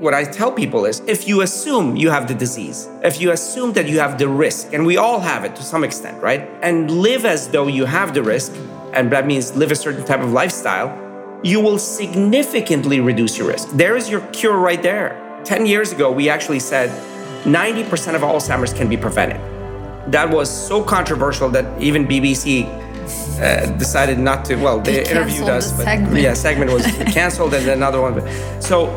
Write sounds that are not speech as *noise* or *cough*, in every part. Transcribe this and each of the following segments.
What I tell people is if you assume you have the disease, if you assume that you have the risk, and we all have it to some extent, right? And live as though you have the risk, and that means live a certain type of lifestyle, you will significantly reduce your risk. There is your cure right there. 10 years ago, we actually said 90% of Alzheimer's can be prevented. That was so controversial that even BBC uh, decided not to. Well, they, They interviewed us, the but segment. yeah, segment was *laughs* canceled, and another one. So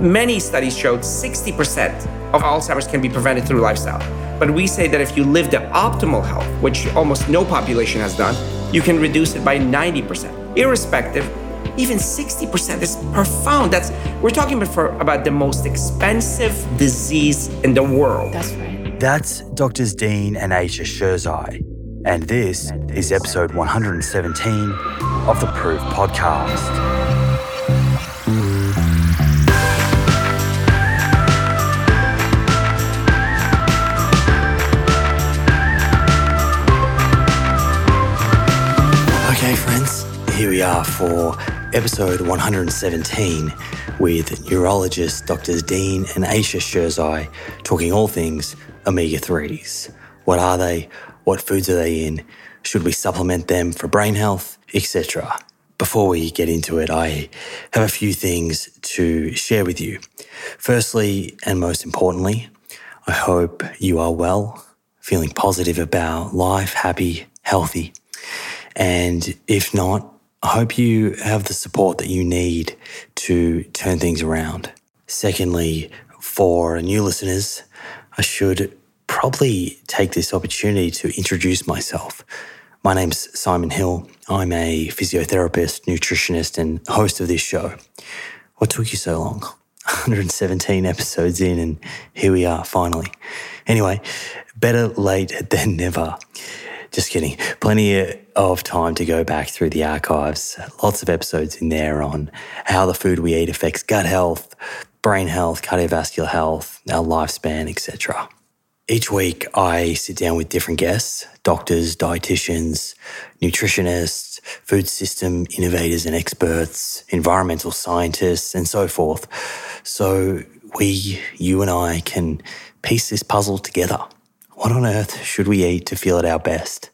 many studies showed 60% of Alzheimer's can be prevented through lifestyle. But we say that if you live the optimal health, which almost no population has done, you can reduce it by 90%. Irrespective, even 60% is profound. That's we're talking about for about the most expensive disease in the world. That's right. That's Doctors Dean and Ayesha Sherzai, and this is episode 117 of the Proof Podcast. Here we are for episode 117 with neurologist Doctors Dean and Ayesha Sherzai talking all things omega 3s. What are they? What foods are they in? Should we supplement them for brain health, etc.? Before we get into it, I have a few things to share with you. Firstly, and most importantly, I hope you are well, feeling positive about life, happy, healthy. And if not, I hope you have the support that you need to turn things around. Secondly, for new listeners, I should probably take this opportunity to introduce myself. My name's Simon Hill. I'm a physiotherapist, nutritionist, and host of this show. What took you so long? *laughs* 117 episodes in, and here we are finally. Anyway, better late than never. Just kidding. Plenty of time to go back through the archives. Lots of episodes in there on how the food we eat affects gut health, brain health, cardiovascular health, our lifespan, etc. Each week, I sit down with different guests doctors, dietitians, nutritionists, food system innovators and experts, environmental scientists, and so forth. So we, you and I, can piece this puzzle together. What on earth should we eat to feel at our best?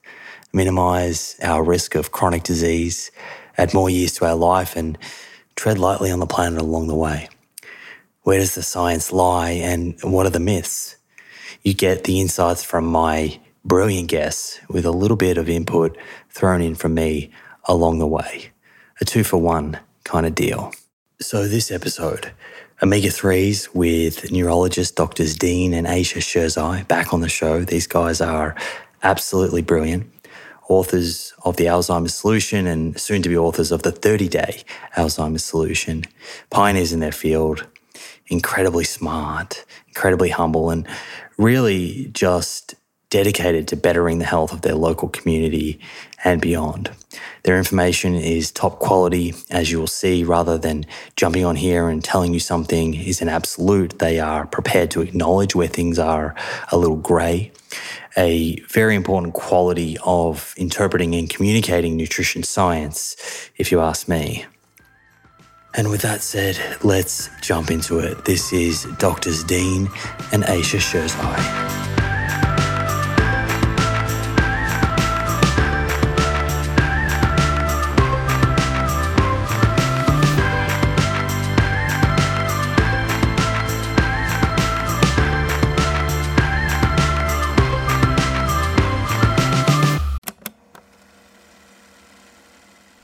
Minimize our risk of chronic disease, add more years to our life, and tread lightly on the planet along the way. Where does the science lie and what are the myths? You get the insights from my brilliant guests with a little bit of input thrown in from me along the way. A two for one kind of deal. So, this episode, omega 3s with neurologist doctors Dean and Ayesha Sherzai back on the show. These guys are absolutely brilliant. Authors of the Alzheimer's Solution and soon to be authors of the 30 day Alzheimer's Solution. Pioneers in their field, incredibly smart, incredibly humble, and really just dedicated to bettering the health of their local community and beyond. Their information is top quality, as you will see, rather than jumping on here and telling you something is an absolute. They are prepared to acknowledge where things are a little grey. A very important quality of interpreting and communicating nutrition science, if you ask me. And with that said, let's jump into it. This is Doctors Dean and Ayesha Sherzai.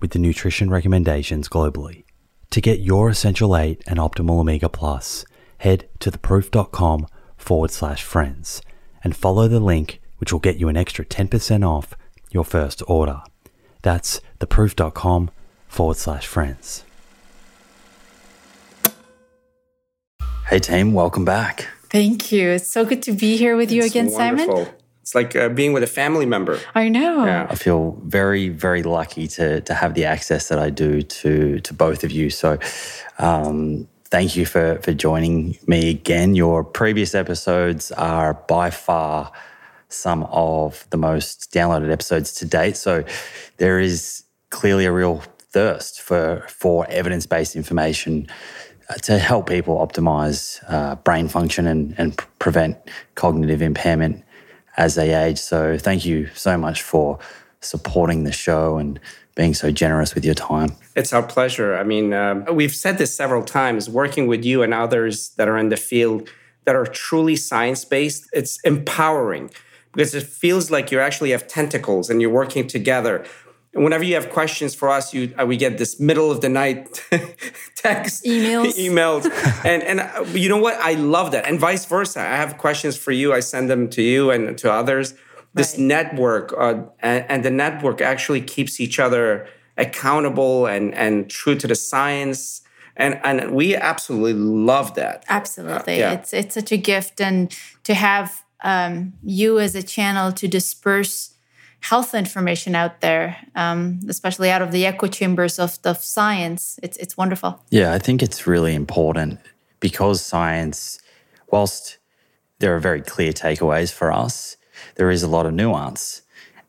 with the nutrition recommendations globally. To get your Essential 8 and Optimal Omega Plus, head to theproof.com forward slash friends and follow the link, which will get you an extra 10% off your first order. That's theproof.com forward slash friends. Hey, team, welcome back. Thank you. It's so good to be here with you It's again, Simon. Wonderful. It's like uh, being with a family member. I know. Yeah. I feel very, very lucky to to have the access that I do to to both of you. So, um, thank you for for joining me again. Your previous episodes are by far some of the most downloaded episodes to date. So, there is clearly a real thirst for for evidence based information uh, to help people optimize uh, brain function and, and p- prevent cognitive impairment as they age. So, thank you so much for supporting the show and being so generous with your time. It's our pleasure. I mean, um, we've said this several times working with you and others that are in the field that are truly science based, it's empowering because it feels like you actually have tentacles and you're working together. Whenever you have questions for us, you uh, we get this middle of the night *laughs* text, Emails. *laughs* emails, *laughs* and and uh, you know what? I love that, and vice versa. I have questions for you. I send them to you and to others. This Right. network, uh, and, and the network actually keeps each other accountable and and true to the science, and and we absolutely love that. Absolutely. Yeah. It's it's such a gift and to have um, you as a channel to disperse health information out there, um, especially out of the echo chambers of, of science. It's it's wonderful. Yeah, I think it's really important because science, whilst there are very clear takeaways for us, there is a lot of nuance.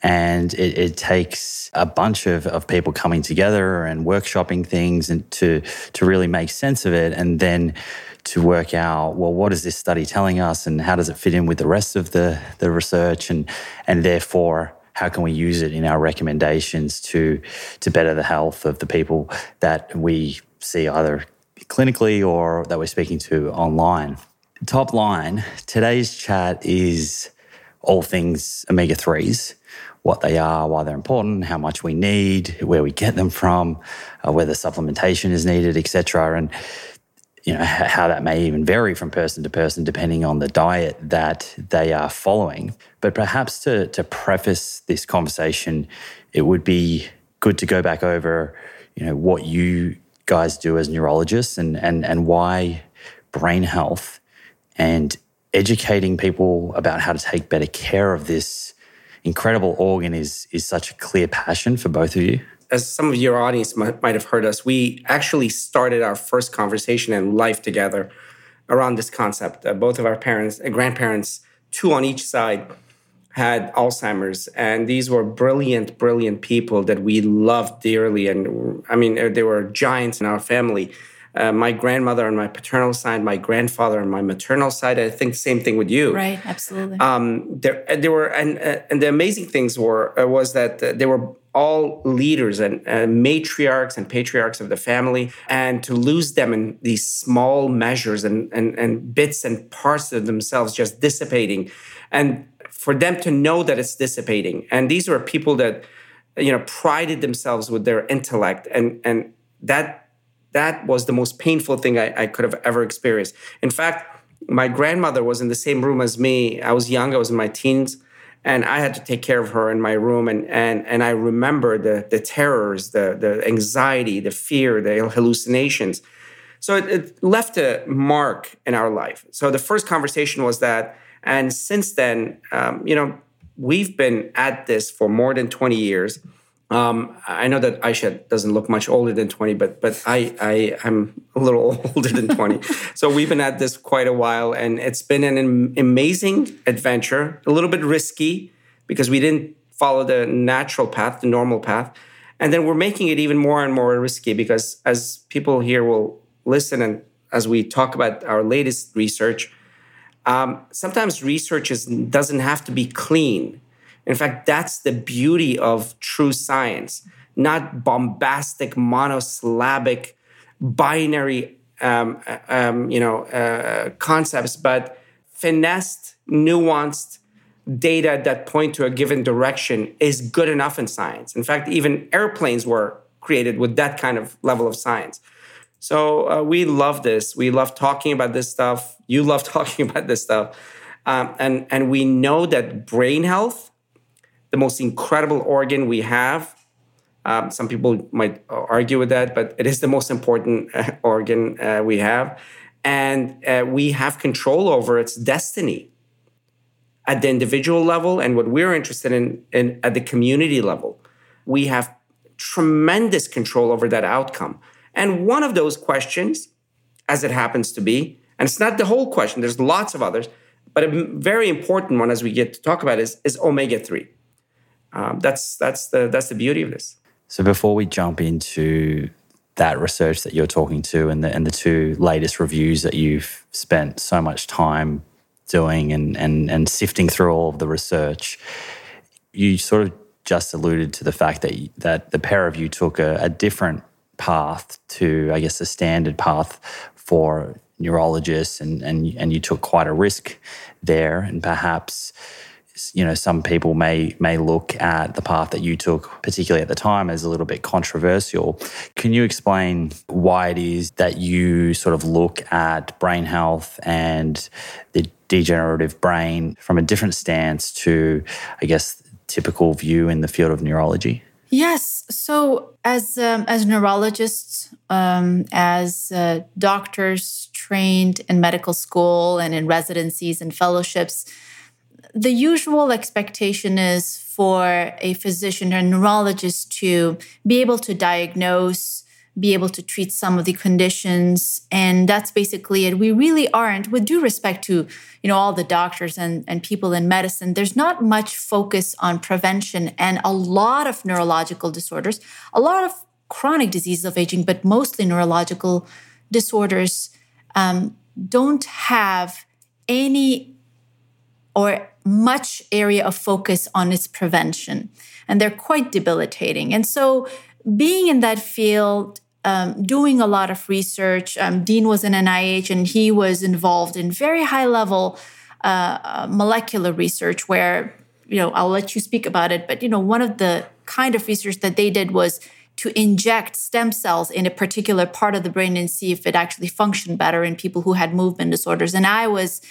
And it, it takes a bunch of, of people coming together and workshopping things and to to really make sense of it and then to work out, well, what is this study telling us and how does it fit in with the rest of the, the research and and therefore how can we use it in our recommendations to to better the health of the people that we see either clinically or that we're speaking to online. Top line, today's chat is all things omega 3s, what they are, why they're important, how much we need, where we get them from, uh, whether supplementation is needed, etc. And you know how that may even vary from person to person depending on the diet that they are following. But perhaps to to preface this conversation, it would be good to go back over, you know, what you guys do as neurologists and and and why brain health and educating people about how to take better care of this incredible organ is is such a clear passion for both of you. As some of your audience might, might have heard us, we actually started our first conversation in life together around this concept. Uh, both of our parents, uh, grandparents, two on each side, had Alzheimer's, and these were brilliant, brilliant people that we loved dearly. And I mean, uh, they were giants in our family. uh, my grandmother on my paternal side, my grandfather on my maternal side. I think same thing with you. Right, absolutely. Um, there, uh, there were, and uh, and the amazing things were was that they were all leaders and uh, matriarchs and patriarchs of the family, and to lose them in these small measures and and and bits and parts of themselves just dissipating, and for them to know that it's dissipating, and these were people that you know prided themselves with their intellect and and that that was the most painful thing I, I could have ever experienced. In fact, my grandmother was in the same room as me. I was young, I was in my teens, and I had to take care of her in my room. And and and I remember the the terrors, the the anxiety, the fear, the hallucinations. So it, it left a mark in our life. So the first conversation was that, and since then, um, you know, we've been at this for more than twenty years um, I know that Ayesha doesn't look much older than 20, but but I, I I'm a little *laughs* older than 20. so we've been at this quite a while, and it's been an amazing adventure. A little bit risky because we didn't follow the natural path, the normal path, and then we're making it even more and more risky because as people here will listen and as we talk about our latest research, um, sometimes research is, doesn't have to be clean in fact, that's the beauty of true science, not bombastic, monosyllabic, binary, um, uh, um, you know, uh, concepts, but finessed, nuanced data that point to a given direction is good enough in science. In fact, even airplanes were created with that kind of level of science. So uh, we love this. We love talking about this stuff. You love *laughs* talking about this stuff. Um, and, and we know that brain health the most incredible organ we have. Um, some people might argue with that, but it is the most important uh, organ uh, we have. And uh, we have control over its destiny at the individual level and what we're interested in, in at the community level. We have tremendous control over that outcome. And one of those questions, as it happens to be, and it's not the whole question, there's lots of others, but a very important one as we get to talk about is, is omega 3 um, that's that's the that's the beauty of this. So before we jump into that research that you're talking to and the and the two latest reviews that you've spent so much time doing and and and sifting through all of the research, you sort of just alluded to the fact that that the pair of you took a, a different path to, I guess, a standard path for neurologists, and and and you took quite a risk there, and perhaps you know some people may may look at the path that you took particularly at the time as a little bit controversial can you explain why it is that you sort of look at brain health and the degenerative brain from a different stance to i guess typical view in the field of neurology Yes. So, as um, as neurologists, um, as uh, doctors trained in medical school and in residencies and fellowships, the usual expectation is for a physician or a neurologist to be able to diagnose, be able to treat some of the conditions. And that's basically it. We really aren't, with due respect to, you know, all the doctors and, and people in medicine, there's not much focus on prevention and a lot of neurological disorders, a lot of chronic diseases of aging, but mostly neurological disorders um, don't have any or much area of focus on its prevention, and they're quite debilitating. And so, being in that field, um, doing a lot of research, um, Dean was in NIH and he was involved in very high level uh, uh, molecular research where, you know, I'll let you speak about it, but, you know, one of the kind of research that they did was to inject stem cells in a particular part of the brain and see if it actually functioned better in people who had movement disorders. And I was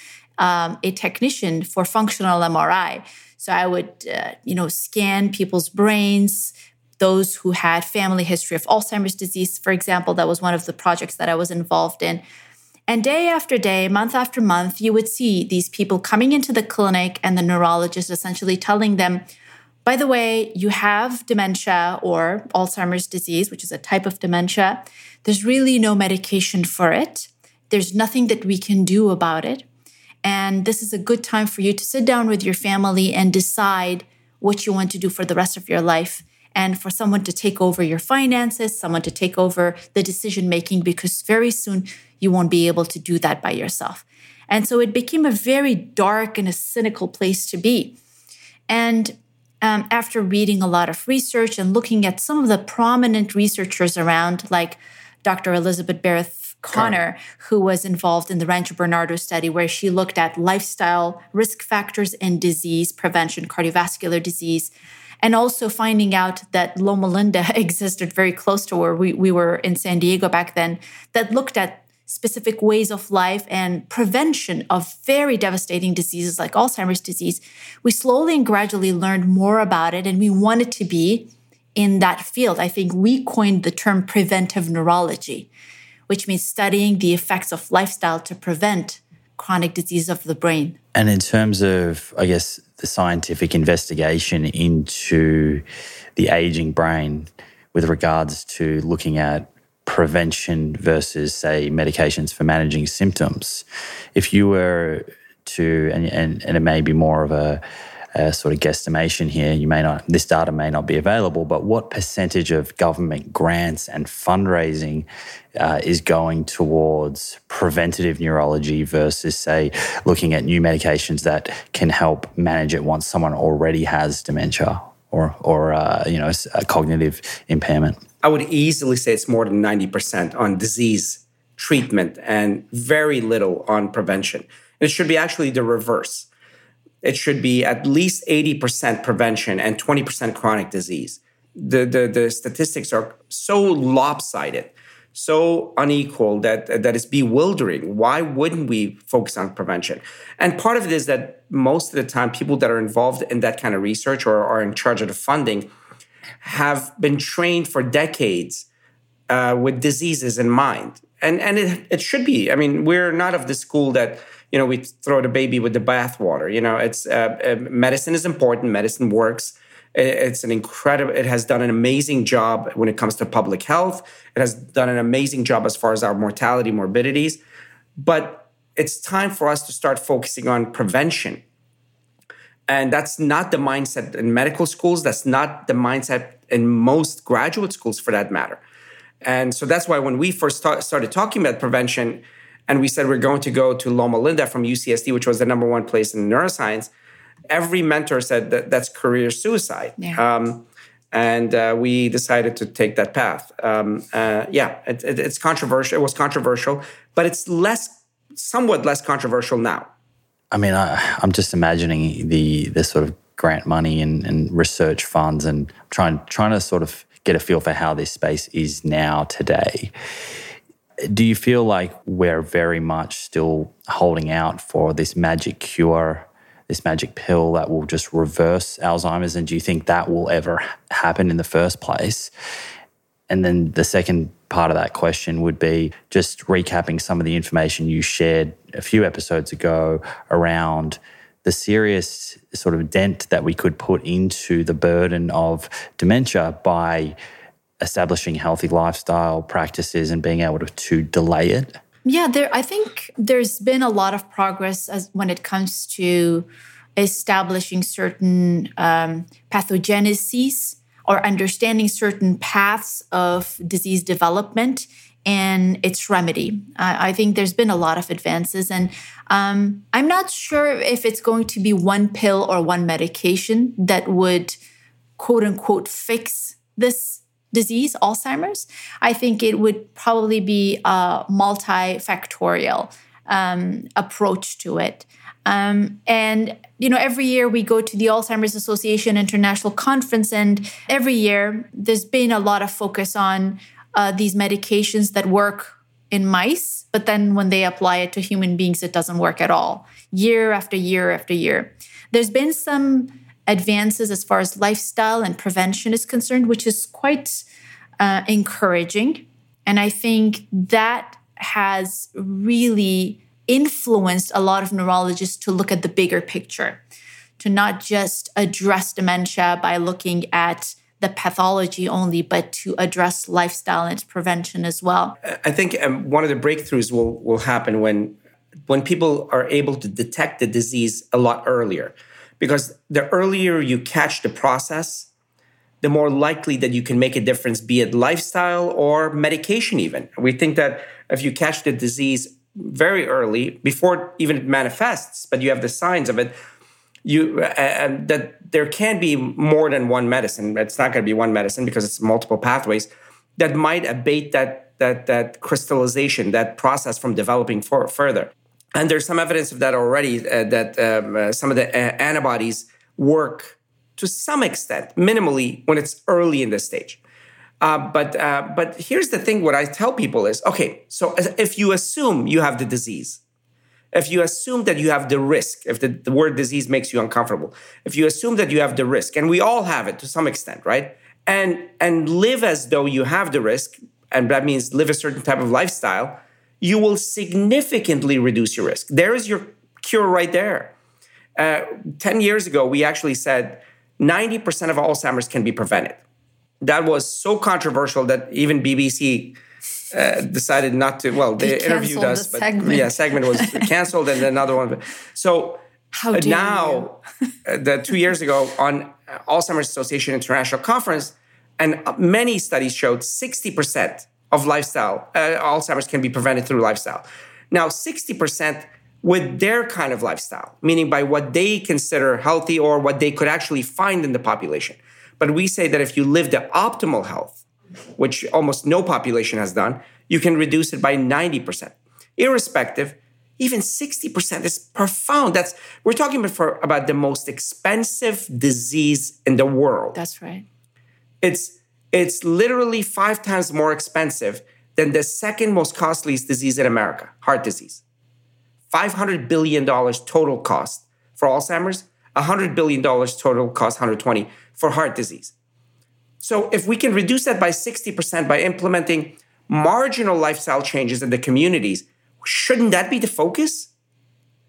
um, a technician for functional MRI. So I would, uh, you know, scan people's brains, those who had family history of Alzheimer's disease, for example. That was one of the projects that I was involved in. And day after day, month after month, you would see these people coming into the clinic and the neurologist essentially telling them, by the way, you have dementia or Alzheimer's disease, which is a type of dementia. There's really no medication for it. There's nothing that we can do about it. And this is a good time for you to sit down with your family and decide what you want to do for the rest of your life. and for someone to take over your finances, someone to take over the decision making, because very soon you won't be able to do that by yourself. And so it became a very dark and a cynical place to be. And um, after reading a lot of research and looking at some of the prominent researchers around, like Dr. Elizabeth Barrett Connor, who was involved in the Rancho Bernardo study, where she looked at lifestyle risk factors and disease prevention, cardiovascular disease, and also finding out that Loma Linda *laughs* existed very close to where we, we were in San Diego back then, that looked at specific ways of life and prevention of very devastating diseases like Alzheimer's disease, we slowly and gradually learned more about it and we wanted to be in that field. I think we coined the term preventive neurology, which means studying the effects of lifestyle to prevent chronic disease of the brain. And in terms of, I guess, the scientific investigation into the aging brain with regards to looking at prevention versus, say, medications for managing symptoms. If you were to, and, and, and it may be more of a, a sort of guesstimation here, you may not, this data may not be available, but what percentage of government grants and fundraising uh, is going towards preventative neurology versus, say, looking at new medications that can help manage it once someone already has dementia or, or uh, you know, a cognitive impairment? I would easily say it's more than 90% on disease treatment and very little on prevention. It should be actually the reverse. It should be at least 80% prevention and 20% chronic disease. The, the, the statistics are so lopsided, so unequal that, that is bewildering. Why wouldn't we focus on prevention? And part of it is that most of the time, people that are involved in that kind of research or are in charge of the funding have been trained for decades uh, with diseases in mind. And, and it, it should be. I mean, we're not of the school that, you know, we throw the baby with the bathwater. You know, it's uh, uh, medicine is important. Medicine works. It's an incredible, it has done an amazing job when it comes to public health. It has done an amazing job as far as our mortality, morbidities. But it's time for us to start focusing on prevention and that's not the mindset in medical schools. That's not the mindset in most graduate schools for that matter. And so that's why when we first started talking about prevention and we said we're going to go to Loma Linda from UCSD, which was the number one place in neuroscience, every mentor said that that's career suicide. Yeah. Um, and uh, we decided to take that path. Um, uh, yeah, it, it, it's controversial. It was controversial, but it's less, somewhat less controversial now. I mean, I, am just imagining the the sort of grant money and, and research funds and trying trying to sort of get a feel for how this space is now today. Do you feel like we're very much still holding out for this magic cure, this magic pill that will just reverse Alzheimer's? And do you think that will ever happen in the first place? And then the second part of that question would be just recapping some of the information you shared a few episodes ago around the serious sort of dent that we could put into the burden of dementia by establishing healthy lifestyle practices and being able to, to delay it? Yeah, there I think there's been a lot of progress as when it comes to establishing certain um, pathogeneses or understanding certain paths of disease development and its remedy. I think there's been a lot of advances, and um, I'm not sure if it's going to be one pill or one medication that would quote unquote fix this disease, Alzheimer's. I think it would probably be a multifactorial um, approach to it. Um, and you know, every year we go to the Alzheimer's Association International Conference, and every year there's been a lot of focus on uh, these medications that work in mice, but then when they apply it to human beings, it doesn't work at all. Year after year after year, there's been some advances as far as lifestyle and prevention is concerned, which is quite uh, encouraging, and I think that has really influenced a lot of neurologists to look at the bigger picture, to not just address dementia by looking at the pathology only, but to address lifestyle and prevention as well. I think um, one of the breakthroughs will will happen when when people are able to detect the disease a lot earlier, because the earlier you catch the process, the more likely that you can make a difference, be it lifestyle or medication, even. We think that if you catch the disease very early, before even it manifests, but you have the signs of it, you uh, that there can be more than one medicine. It's not going to be one medicine because it's multiple pathways that might abate that that that crystallization, that process from developing for, further. And there's some evidence of that already. Uh, that um, uh, some of the uh, antibodies work to some extent, minimally, when it's early in the stage. Uh, but uh, but here's the thing: what I tell people is, okay, so if you assume you have the disease, if you assume that you have the risk, if the, the word disease makes you uncomfortable, if you assume that you have the risk, and we all have it to some extent, right? And and live as though you have the risk, and that means live a certain type of lifestyle, you will significantly reduce your risk. There is your cure right there. Uh, 10 years ago, we actually said 90% of Alzheimer's can be prevented. That was so controversial that even BBC uh, decided not to. Well, they, they interviewed us, the but segment. yeah, segment was *laughs* canceled, and another one. So How uh, now, the two years ago on Alzheimer's Association International Conference, and many studies showed 60% of lifestyle uh, Alzheimer's can be prevented through lifestyle. Now, 60% with their kind of lifestyle, meaning by what they consider healthy or what they could actually find in the population. But we say that if you live the optimal health, which almost no population has done, you can reduce it by 90%. Irrespective, even 60% is profound. That's we're talking about, for, about the most expensive disease in the world. That's right. It's it's literally five times more expensive than the second most costliest disease in America, heart disease. $500 billion total cost for Alzheimer's, $100 billion total cost, 120 for heart disease. So if we can reduce that by 60% by implementing marginal lifestyle changes in the communities, shouldn't that be the focus?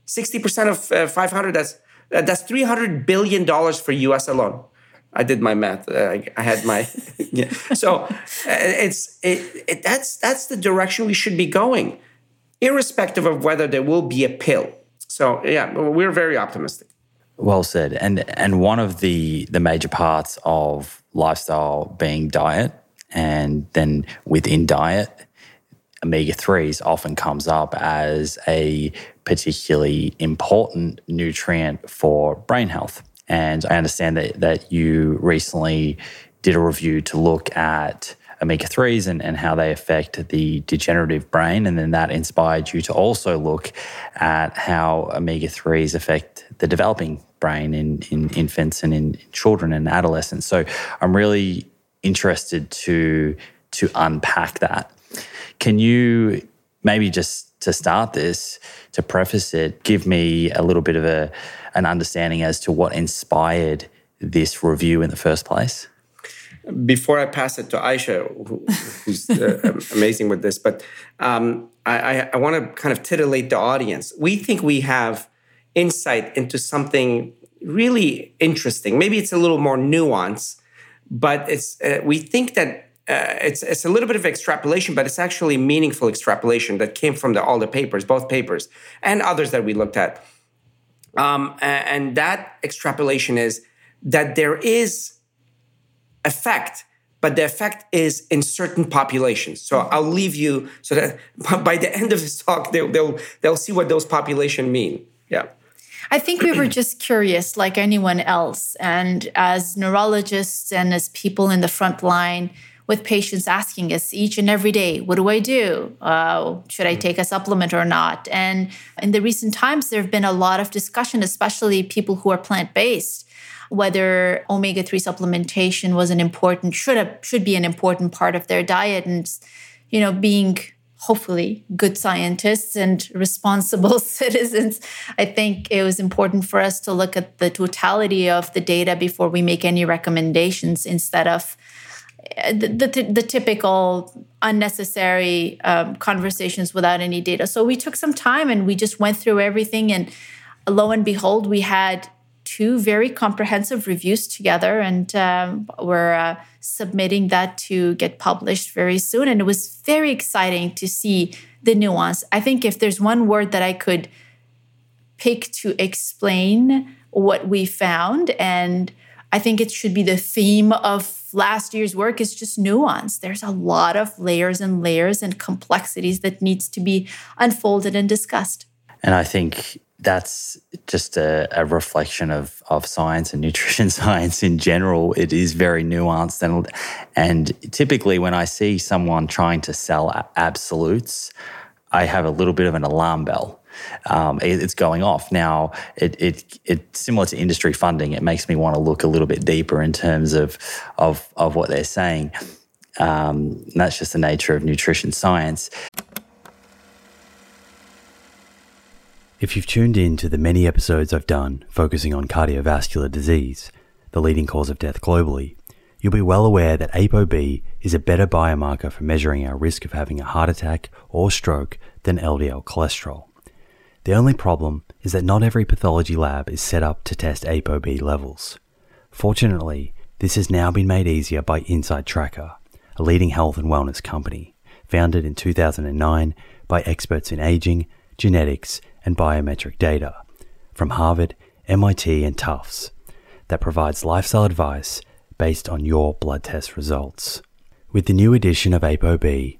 60% of uh, 500, that's, uh, that's $300 billion for US alone. I did my math. Uh, I had my *laughs* yeah. So uh, it's it, it, that's that's the direction we should be going irrespective of whether there will be a pill. So yeah, we're very optimistic. Well said. And and one of the the major parts of lifestyle being diet, and then within diet, omega threes often comes up as a particularly important nutrient for brain health. And I understand that that you recently did a review to look at omega 3s and, and how they affect the degenerative brain. And then that inspired you to also look at how omega 3s affect the developing brain in, in infants and in children and adolescents. So I'm really interested to, to unpack that. Can you maybe just to start this, to preface it, give me a little bit of a, an understanding as to what inspired this review in the first place? before I pass it to Ayesha, who, who's uh, *laughs* amazing with this, but um, I, I, want to kind of titillate the audience. We think we have insight into something really interesting. Maybe it's a little more nuanced, but it's uh, we think that uh, it's it's a little bit of extrapolation, but it's actually meaningful extrapolation that came from the, all the papers, both papers and others that we looked at. Um, and that extrapolation is that there is effect but the effect is in certain populations. So I'll leave you so that *laughs* by the end of this talk, they'll they'll, they'll see what those population mean. Yeah. I think we were just curious, like anyone else, and as neurologists and as people in the front line with patients asking us each and every day, "What do I do? Uh, should I take a supplement or not?" And in the recent times, there have been a lot of discussion, especially people who are plant based whether omega-3 supplementation was an important should have, should be an important part of their diet and you know being hopefully good scientists and responsible *laughs* citizens i think it was important for us to look at the totality of the data before we make any recommendations instead of the, the, the typical unnecessary um, conversations without any data so we took some time and we just went through everything and lo and behold we had two very comprehensive reviews together, and um, we're uh, submitting that to get published very soon. And it was very exciting to see the nuance. I think if there's one word that I could pick to explain what we found, and I think it should be the theme of last year's work is just nuance. There's a lot of layers and layers and complexities that needs to be unfolded and discussed. And I think that's just a, a, reflection of, of science and nutrition *laughs* science in general. It is very nuanced. And, and typically, when I see someone trying to sell absolutes, I have a little bit of an alarm bell. Um, it, it's going off now. It, it it's similar to industry funding. It makes me want to look a little bit deeper in terms of of of what they're saying. Um, that's just the nature of nutrition science. If you've tuned in to the many episodes I've done focusing on cardiovascular disease, the leading cause of death globally, you'll be well aware that ApoB is a better biomarker for measuring our risk of having a heart attack or stroke than LDL cholesterol. The only problem is that not every pathology lab is set up to test ApoB levels. Fortunately, this has now been made easier by Inside Tracker, a leading health and wellness company, founded in 2009 by experts in aging, genetics, and biometric data from Harvard, MIT, and Tufts that provides lifestyle advice based on your blood test results. With the new edition of ApoB,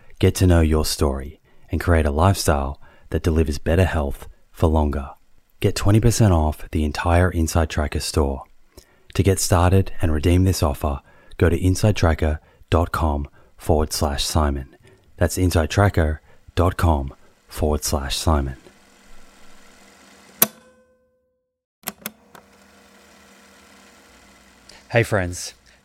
get to know your story and create a lifestyle that delivers better health for longer. Get 20% off the entire Inside Tracker store. To get started and redeem this offer, go to insidetracker.com forward slash Simon. That's insidetracker.com forward slash Simon. Hey, friends.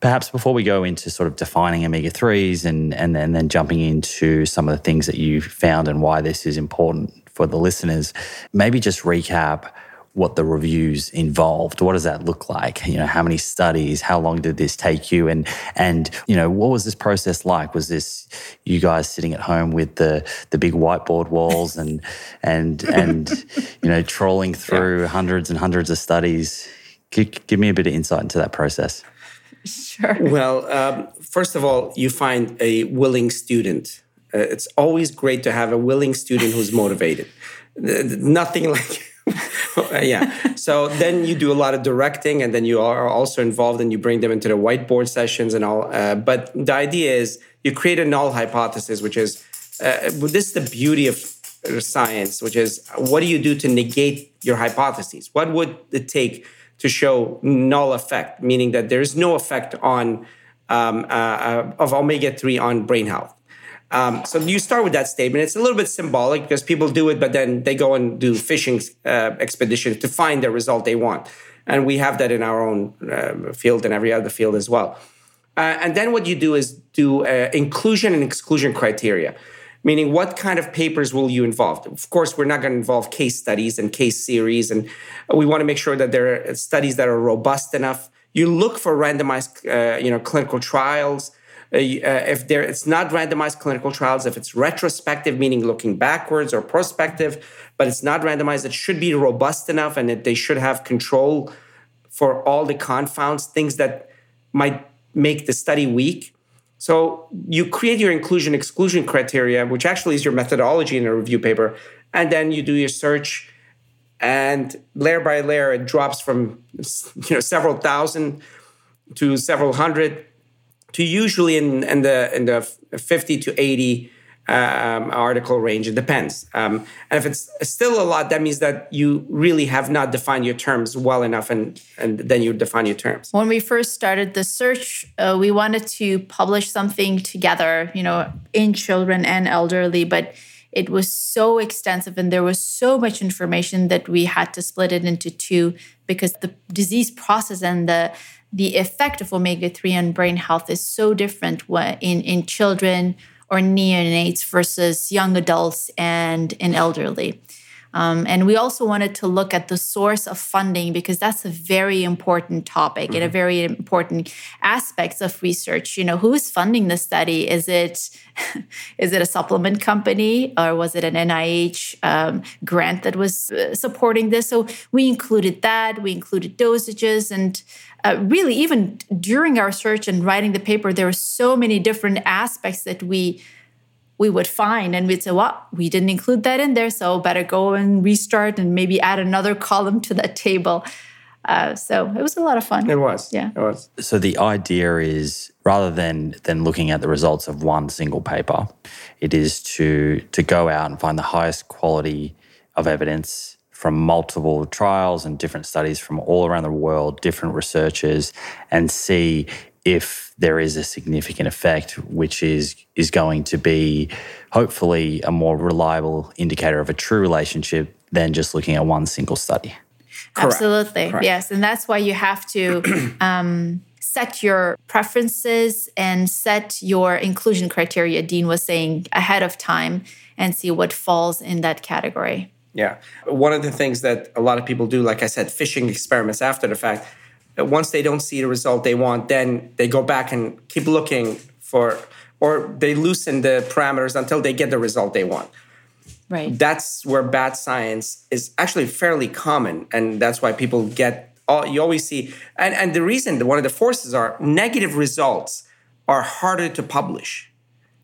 Perhaps before we go into sort of defining omega 3s and, and, then, and then jumping into some of the things that you found and why this is important for the listeners, maybe just recap what the reviews involved. What does that look like? You know, how many studies? How long did this take you? And and you know, what was this process like? Was this you guys sitting at home with the the big whiteboard walls and and and you know, trawling *laughs* through yeah. hundreds and hundreds of studies? Give me a bit of insight into that process. *laughs* Sure. Well, um, first of all, you find a willing student. Uh, it's always great to have a willing student who's motivated. Nothing *laughs* like yeah. So then you do a lot of directing, and then you are also involved, and you bring them into the whiteboard sessions and all. Uh, but the idea is you create a null hypothesis, which is uh, this is the beauty of science, which is what do you do to negate your hypotheses? What would it take to show null effect, meaning that there is no effect on um, uh, uh of omega three on brain health? Um, so you start with that statement. It's a little bit symbolic because people do it, but then they go and do fishing uh, expeditions to find the result they want. And we have that in our own uh, field and every other field as well. Uh, and then what you do is do uh, inclusion and exclusion criteria. Meaning what kind of papers will you involve? Of course, we're not going to involve case studies and case series, and we want to make sure that there are studies that are robust enough. You look for randomized, uh, you know, clinical trials. Uh, uh, if there, it's not randomized clinical trials. If it's retrospective, meaning looking backwards, or prospective, but it's not randomized, it should be robust enough, and that they should have control for all the confounds, things that might make the study weak. So you create your inclusion exclusion criteria, which actually is your methodology in a review paper, and then you do your search, and layer by layer it drops from you know several thousand to several hundred to usually in, in the in the 50 to 80 um, article range. It depends. Um, and if it's still a lot, that means that you really have not defined your terms well enough, and, and then you define your terms. When we first started the search, uh, we wanted to publish something together, you know, in children and elderly, but it was so extensive and there was so much information that we had to split it into two because the disease process and the the effect of omega-3 on brain health is so different in, in children or neonates versus young adults and in elderly. Um, and we also wanted to look at the source of funding because that's a very important topic mm-hmm. and a mm-hmm. very important aspects of research. You know, who is funding the study? Is it *laughs* is it a supplement company or was it an NIH um, grant that was uh, supporting this? So we included that. We included dosages and. Uh, really, even during our search and writing the paper, there were so many different aspects that we we would find and we'd say, well, we didn't include that in there, so better go and restart and maybe add another column to that table. Uh, so it was a lot of fun. It was. Yeah. It was. So the idea is rather than than looking at the results of one single paper, it is to to go out and find the highest quality of evidence from multiple trials and different studies from all around the world, different researchers, and see if there is a significant effect, which is is going to be hopefully a more reliable indicator of a true relationship than just looking at one single study. Correct. Absolutely, Correct. yes, and that's why you have to. *clears throat* Um, set your preferences and set your inclusion criteria, Dean was saying, ahead of time and see what falls in that category. Yeah. One of the things that a lot of people do, like I said, fishing experiments after the fact, once they don't see the result they want, then they go back and keep looking for, or they loosen the parameters until they get the result they want. Right. That's where bad science is actually fairly common, and that's why people get. All, you always see, and and the reason, one of the forces are negative results are harder to publish.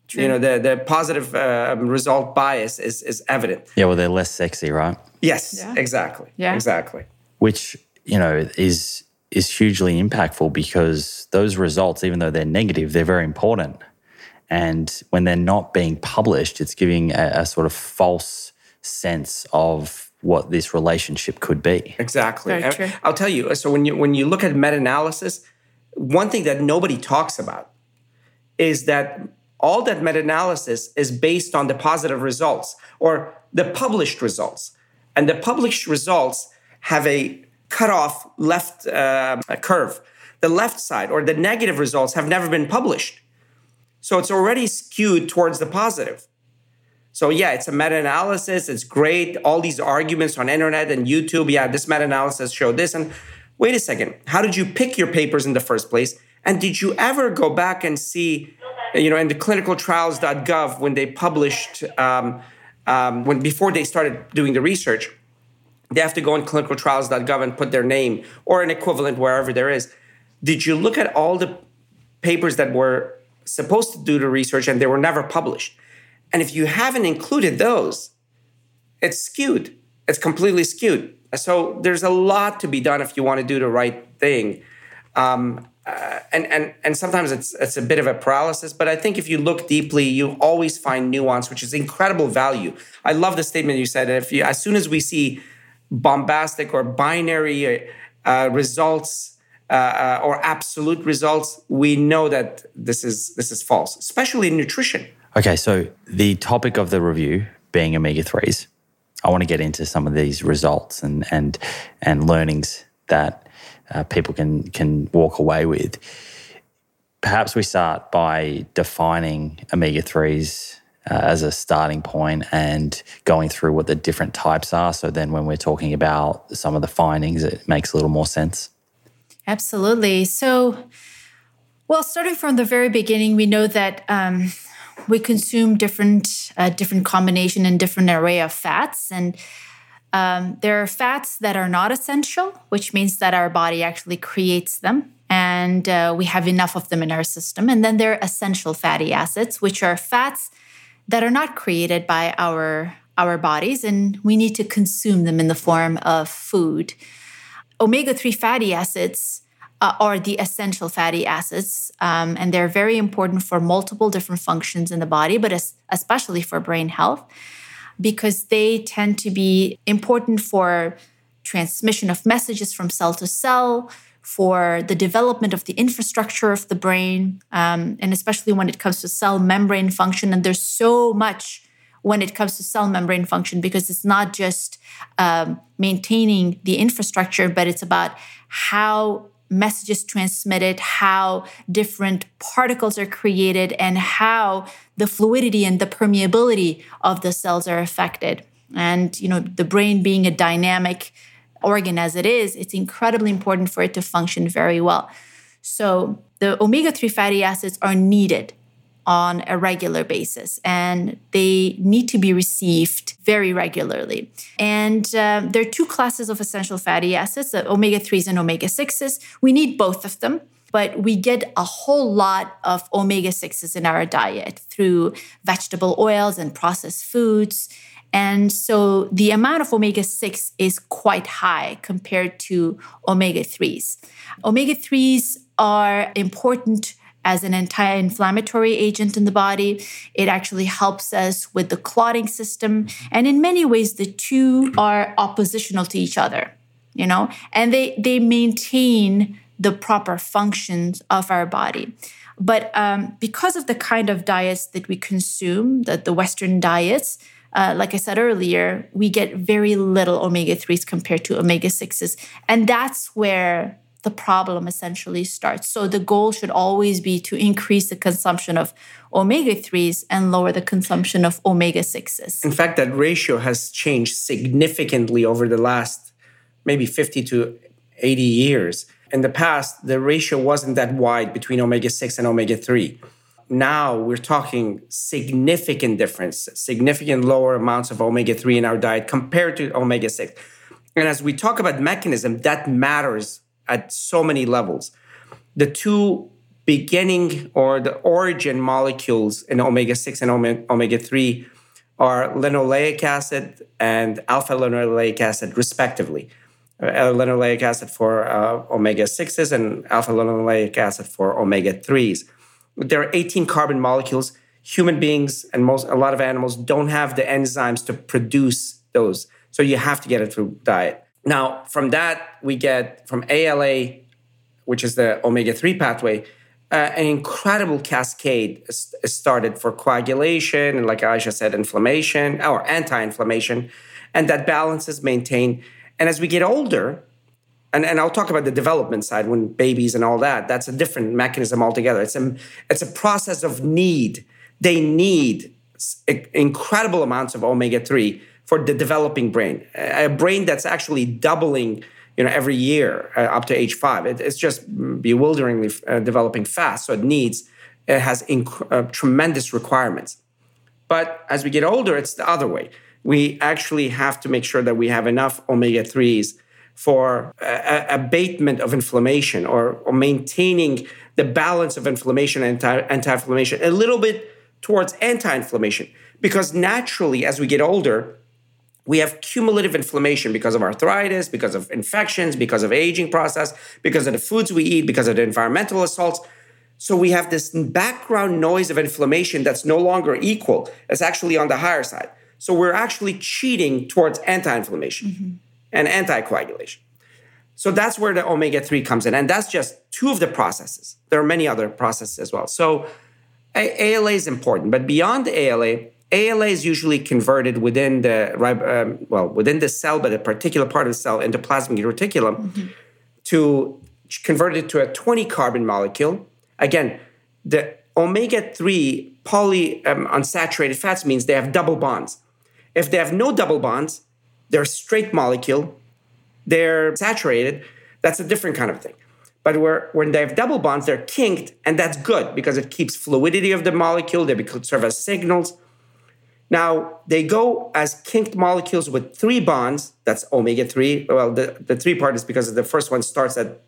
True. You know, the the positive uh, result bias is is evident. Yeah, well, they're less sexy, right? Yes, yeah. exactly. Yeah, exactly. Which you know is is hugely impactful because those results, even though they're negative, they're very important. And when they're not being published, it's giving a, a sort of false sense of what this relationship could be. Exactly. I'll tell you. So when you when you look at meta-analysis, one thing that nobody talks about is that all that meta-analysis is based on the positive results or the published results. And the published results have a cut off left uh, curve. The left side or the negative results have never been published. So it's already skewed towards the positive. So yeah, it's a meta-analysis. It's great. All these arguments on internet and YouTube. Yeah, this meta-analysis showed this. And wait a second, how did you pick your papers in the first place? And did you ever go back and see, you know, in the clinicaltrials.gov when they published, um, um, when before they started doing the research, they have to go on clinicaltrials.gov and put their name or an equivalent wherever there is. Did you look at all the papers that were supposed to do the research and they were never published? And if you haven't included those, it's skewed. It's completely skewed. So there's a lot to be done if you want to do the right thing. Um, uh, and and and sometimes it's it's a bit of a paralysis, but I think if you look deeply, you always find nuance, which is incredible value. I love the statement you said. If you, as soon as we see bombastic or binary uh, results uh, uh, or absolute results, we know that this is this is false, especially in nutrition. Okay, so the topic of the review being omega threes, I want to get into some of these results and and and learnings that uh, people can can walk away with. Perhaps we start by defining omega threes uh, as a starting point and going through what the different types are. So then when we're talking about some of the findings, it makes a little more sense. Absolutely. So, well, starting from the very beginning, we know that um, we consume different uh, different combination and different array of fats, and um, there are fats that are not essential, which means that our body actually creates them, and uh, we have enough of them in our system. And then there are essential fatty acids, which are fats that are not created by our our bodies and we need to consume them in the form of food. Omega-3 fatty acids uh, are the essential fatty acids um, and they're very important for multiple different functions in the body but especially for brain health because they tend to be important for transmission of messages from cell to cell for the development of the infrastructure of the brain, um, and especially when it comes to cell membrane function. And there's so much when it comes to cell membrane function because it's not just um, maintaining the infrastructure, but it's about how messages transmitted, how different particles are created, and how the fluidity and the permeability of the cells are affected. And you know, the brain being a dynamic organ as it is, it's incredibly important for it to function very well. So the omega 3 fatty acids are needed on a regular basis and they need to be received very regularly. And um, there are two classes of essential fatty acids the omega 3s and omega 6s. We need both of them. But we get a whole lot of omega 6s in our diet through vegetable oils and processed foods and so the amount of omega 6 is quite high compared to omega 3s. Omega 3s are important as an anti inflammatory agent in the body. It actually helps us with the clotting system. And in many ways, the two are oppositional to each other, you know, and they, they maintain the proper functions of our body. But um, because of the kind of diets that we consume, that the Western diets, uh, like I said earlier, we get very little omega 3s compared to omega 6s. And that's where the problem essentially starts. So the goal should always be to increase the consumption of omega 3s and lower the consumption of omega 6s. In fact, that ratio has changed significantly over the last maybe 50 to 80 years. In the past, the ratio wasn't that wide between omega 6 and omega 3 now we're talking significant difference, significant lower amounts of omega 3 in our diet compared to omega 6. And as we talk about mechanism, that matters at so many levels. The two beginning or the origin molecules in omega 6 and omega 3 are linoleic acid and alpha linolenic acid, respectively. Uh, linoleic acid for uh, omega 6s and alpha linolenic acid for omega 3s there are 18 carbon molecules. Human beings and most a lot of animals don't have the enzymes to produce those. So you have to get it through diet. Now, from that, we get from ALA, which is the omega 3 pathway, uh, an incredible cascade is, started for coagulation and, like Ayesha said, inflammation or anti inflammation. And that balance is maintained. And as we get older, and, and I'll talk about the development side when babies and all that. That's a different mechanism altogether. It's a, it's a process of need. They need incredible amounts of omega 3 for the developing brain, a brain that's actually doubling you know, every year uh, up to age five. It, it's just bewilderingly uh, developing fast. So it needs, it has inc- uh, tremendous requirements. But as we get older, it's the other way. We actually have to make sure that we have enough omega 3s for abatement of inflammation or, or, maintaining the balance of inflammation and anti inflammation, a little bit towards anti inflammation. Because naturally, as we get older, we have cumulative inflammation because of arthritis, because of infections, because of aging process, because of the foods we eat, because of the environmental assaults. So we have this background noise of inflammation that's no longer equal. It's actually on the higher side. So we're actually cheating towards anti-inflammation. Mm-hmm and anticoagulation. So that's where the omega 3 comes in. And that's just two of the processes. There are many other processes as well. So ALA is important. But beyond ALA, ALA is usually converted within the um, well within the cell, but a particular part of the cell endoplasmic reticulum mm-hmm. to convert it to a 20 carbon molecule. Again, the omega 3 polyunsaturated um, fats means they have double bonds. If they have no double bonds, they're straight molecule, they're saturated, that's a different kind of thing. But where, when they have double bonds, they're kinked, and that's good because it keeps fluidity of the molecule, they serve as signals. Now, they go as kinked molecules with three bonds, that's omega 3. Well, the, the three part is because the first one starts at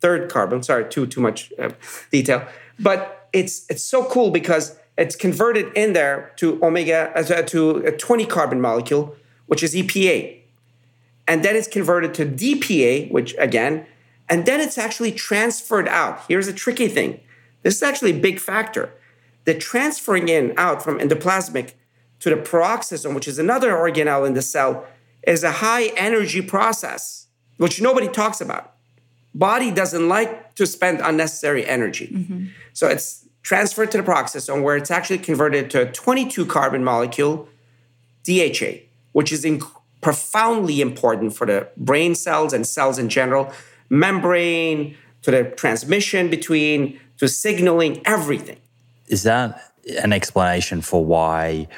third carbon. Sorry, too, too much uh, detail. But it's, it's so cool because it's converted in there to omega, uh, to a 20 carbon molecule, which is EPA. And then it's converted to DPA, which again, and then it's actually transferred out. Here's a tricky thing. This is actually a big factor. The transferring in out from endoplasmic to the peroxisome, which is another organelle in the cell, is a high energy process, which nobody talks about. Body doesn't like to spend unnecessary energy. Mm-hmm. So it's transferred to the peroxisome where it's actually converted to a 22 carbon molecule, DHA, which is in- profoundly important for the brain cells and cells in general, membrane, to the transmission between, to signaling, everything. Is that an explanation for why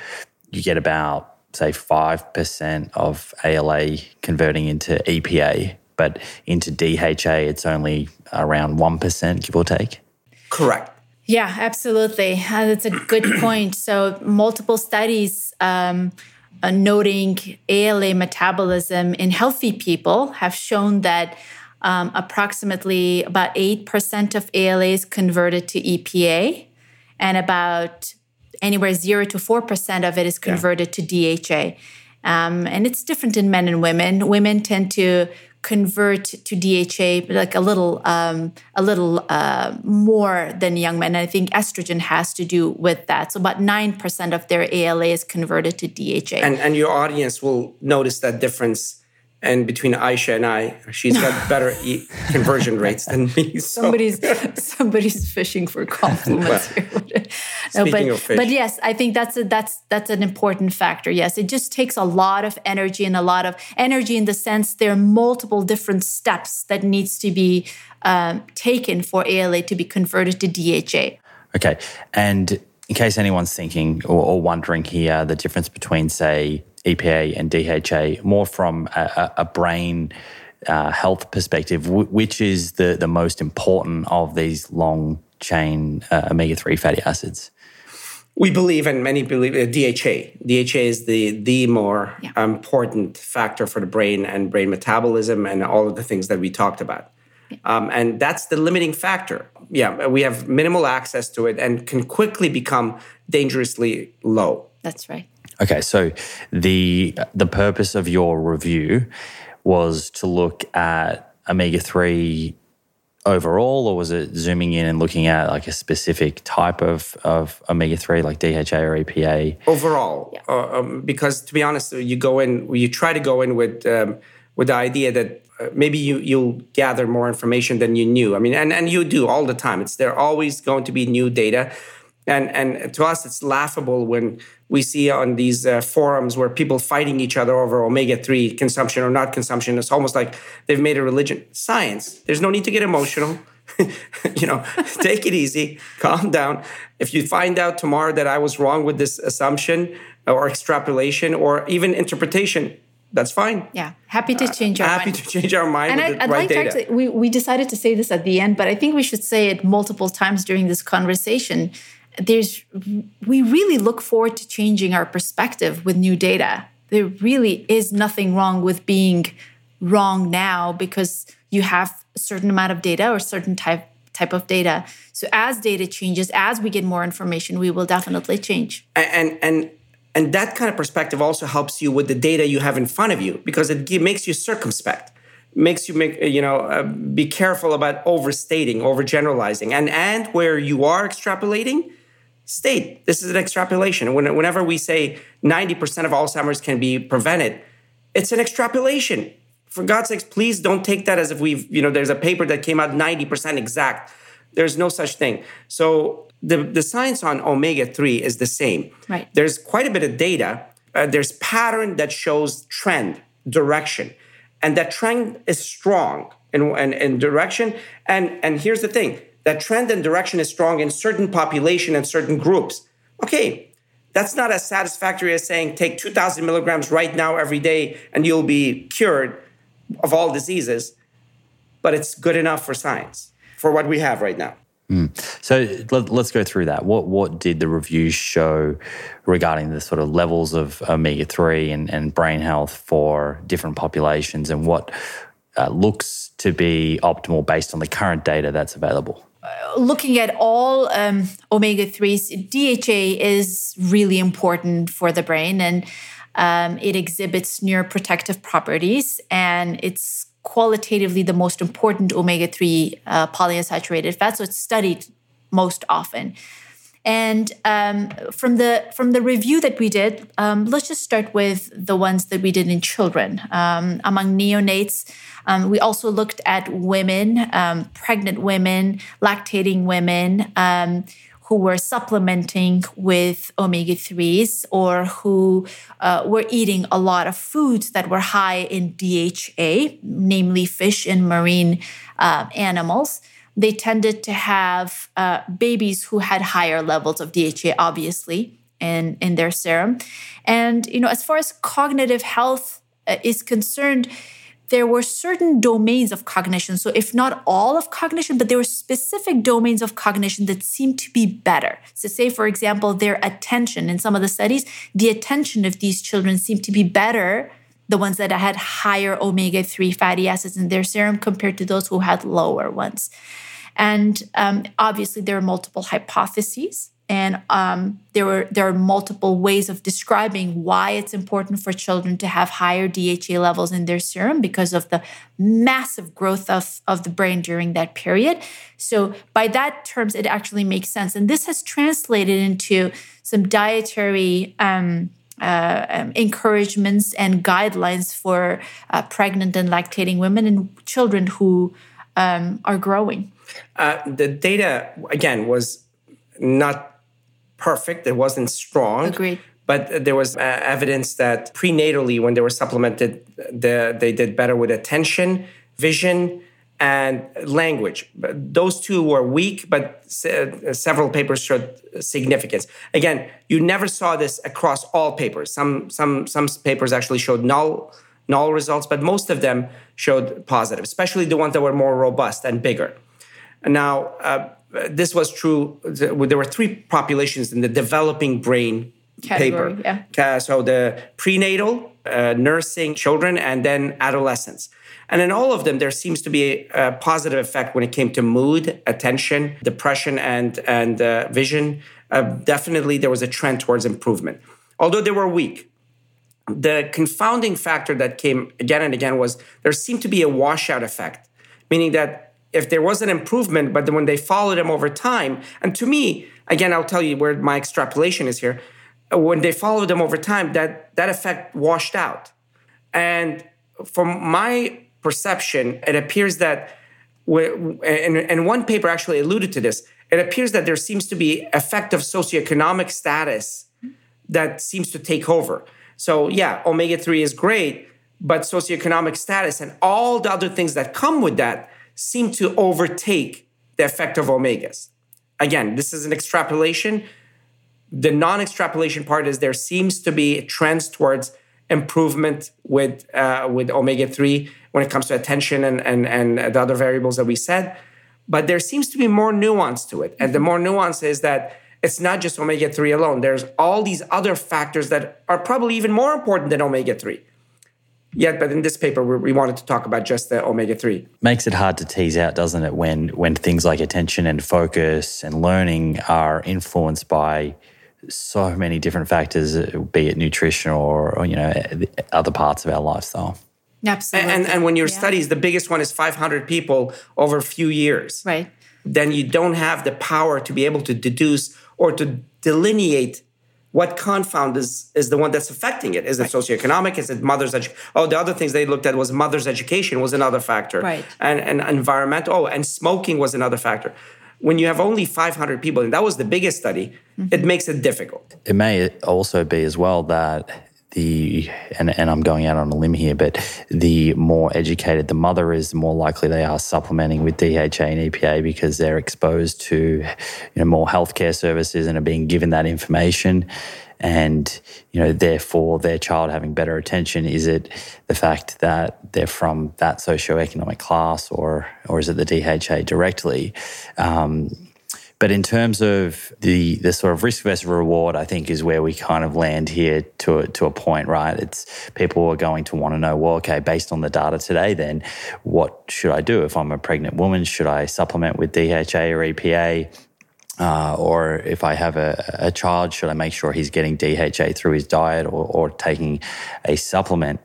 you get about, say, 5% of ALA converting into EPA, but into DHA, it's only around 1%, give or take? Correct. Yeah, absolutely. Uh, that's a good *clears throat* point. So, multiple studies um, uh, noting ALA metabolism in healthy people have shown that um, approximately about 8% of ALA is converted to EPA, and about anywhere 0 to 4% of it is converted yeah. to DHA. Um, and it's different in men and women. Women tend to convert to DHA like a little um, a little uh, more than young men. And I think estrogen has to do with that. So about nine percent of their ALA is converted to DHA. And and your audience will notice that difference and between Ayesha and I, she's got *laughs* better e- conversion rates than me. So. Somebody's somebody's fishing for compliments well, *laughs* here. *laughs* no, but, of fish. but yes, I think that's a, that's that's an important factor. Yes, it just takes a lot of energy and a lot of energy in the sense there are multiple different steps that needs to be um, taken for ALA to be converted to DHA. Okay, and in case anyone's thinking or, or wondering here, the difference between say EPA and DHA more from a, a brain uh, health perspective, w- which is the, the most important of these long chain uh, omega 3 fatty acids? We believe, and many believe, uh, DHA. DHA is the the more yeah. important factor for the brain and brain metabolism and all of the things that we talked about. Yeah. Um, and that's the limiting factor. Yeah, we have minimal access to it and can quickly become dangerously low. That's right. Okay, so the the purpose of your review was to look at omega three overall, or was it zooming in and looking at like a specific type of, of omega three, like DHA or EPA? Overall, yeah. uh, um, because to be honest, you go in, you try to go in with um, with the idea that uh, maybe you you'll gather more information than you knew. I mean, and and you do all the time. It's there always going to be new data. And, and to us, it's laughable when we see on these uh, forums where people fighting each other over omega-3 consumption or not consumption. It's almost like they've made a religion. Science. There's no need to get emotional. *laughs* you know, *laughs* take it easy, calm down. If you find out tomorrow that I was wrong with this assumption or extrapolation or even interpretation, that's fine. Yeah, happy to change our uh, happy mind. to change our mind. And I, would right like data. to actually, we, we decided to say this at the end, but I think we should say it multiple times during this conversation there's we really look forward to changing our perspective with new data. There really is nothing wrong with being wrong now because you have a certain amount of data or certain type type of data. So as data changes, as we get more information, we will definitely change. And and and that kind of perspective also helps you with the data you have in front of you because it makes you circumspect makes you make you know uh, be careful about overstating overgeneralizing and and where you are extrapolating state this is an extrapolation. When, whenever we say 90% of Alzheimer's can be prevented, it's an extrapolation. For God's sakes, please don't take that as if we've, you know, there's a paper that came out 90% exact. There's no such thing. So the, the science on omega 3 is the same. Right. There's quite a bit of data. Uh, there's pattern that shows trend, direction. And that trend is strong in, in, in direction. And, and here's the thing that trend and direction is strong in certain population and certain groups. Okay, that's not as satisfactory as saying take 2,000 milligrams right now every day and you'll be cured of all diseases, but it's good enough for science for what we have right now. Mm. So let, us go through that. What what did the reviews show regarding the sort of levels of omega three and, and brain health for different populations, and what uh, looks to be optimal based on the current data that's available? Looking at all um, omega 3s, DHA is really important for the brain and um, it exhibits neuroprotective properties and it's qualitatively the most important omega 3 uh, polyunsaturated fat. So it's studied most often. And um, from the from the review that we did, um, let's just start with the ones that we did in children. Um, among neonates, um, we also looked at women, um, pregnant women, lactating women um, who were supplementing with omega 3s or who uh, were eating a lot of foods that were high in DHA, namely fish and marine uh, animals they tended to have uh, babies who had higher levels of DHA, obviously, in, in their serum. And, you know, as far as cognitive health uh, is concerned, there were certain domains of cognition. So, if not all of cognition, but there were specific domains of cognition that seemed to be better. So, say, for example, their attention. In some of the studies, the attention of these children seemed to be better the ones that had higher omega 3 fatty acids in their serum compared to those who had lower ones. And um, obviously, there are multiple hypotheses. And um, there were there are multiple ways of describing why it's important for children to have higher DHA levels in their serum because of the massive growth of, of the brain during that period. So by that terms, it actually makes sense. And this has translated into some dietary um, uh, um, encouragements and guidelines for uh, pregnant and lactating women and children who um, are growing. Uh, the data again was not perfect. It wasn't strong. Agreed. But there was uh, evidence that prenatally, when they were supplemented, the, they did better with attention, vision, and language. Those two were weak, but several papers showed significance. Again, you never saw this across all papers. Some some some papers actually showed null null results, but most of them showed positive, especially the ones that were more robust and bigger. Now, uh, this was true. There were three populations in the developing brain Category, paper. Yeah. So the prenatal, uh, nursing children, and then adolescents. And in all of them, there seems to be a, positive effect when it came to mood, attention, depression, and and uh, vision. Uh, definitely, there was a trend towards improvement, although they were weak. The confounding factor that came again and again was there seemed to be a washout effect, meaning that if there was an improvement, but when they followed them over time, and to me, again, I'll tell you where my extrapolation is here. When they followed them over time, that that effect washed out, and from my perception, it appears that, and, one paper actually alluded to this, it appears that there seems to be effect of socioeconomic status that seems to take over. So yeah, omega 3 is great, but socioeconomic status and all the other things that come with that seem to overtake the effect of omegas. Again, this is an extrapolation. The non extrapolation part is there seems to be trends towards improvement with uh, with omega three when it comes to attention and, and and the other variables that we said. But there seems to be more nuance to it, and the more nuance is that it's not just omega three alone. There's all these other factors that are probably even more important than omega three. Yet, but in this paper, we wanted to talk about just the omega three. Makes it hard to tease out, doesn't it? When when things like attention and focus and learning are influenced by so many different factors, uh, be it nutrition or, or you know eh, eh, other parts of our lifestyle. Absolutely. And, and when your yeah. studies, the biggest one is 500 people over a few years. Right. Then you don't have the power to be able to deduce or to delineate what confound is, is the one that's affecting it. Is it right. socioeconomic? Is it mother's education? Oh, the other things they looked at was mother's education was another factor. Right. And, and environmental. Oh, and smoking was another factor when you have only 500 people, and that was the biggest study, mm-hmm. it makes it difficult. It may also be as well that the and, and I'm going out on a limb here, but the more educated the mother is, the more likely they are supplementing with DHA and EPA because they're exposed to you know more healthcare services and are being given that information. And you know, therefore, their child having better attention. Is it the fact that they're from that socioeconomic class, or or is it the DHA directly? Um, but in terms of the the sort of risk versus reward, I think is where we kind of land here to a, to a point, right? It's people are going to want to know, well, okay, based on the data today, then what should I do if I'm a pregnant woman? Should I supplement with DHA or EPA? Uh, or if I have a, a, child, should I make sure he's getting DHA through his diet or, or taking a supplement?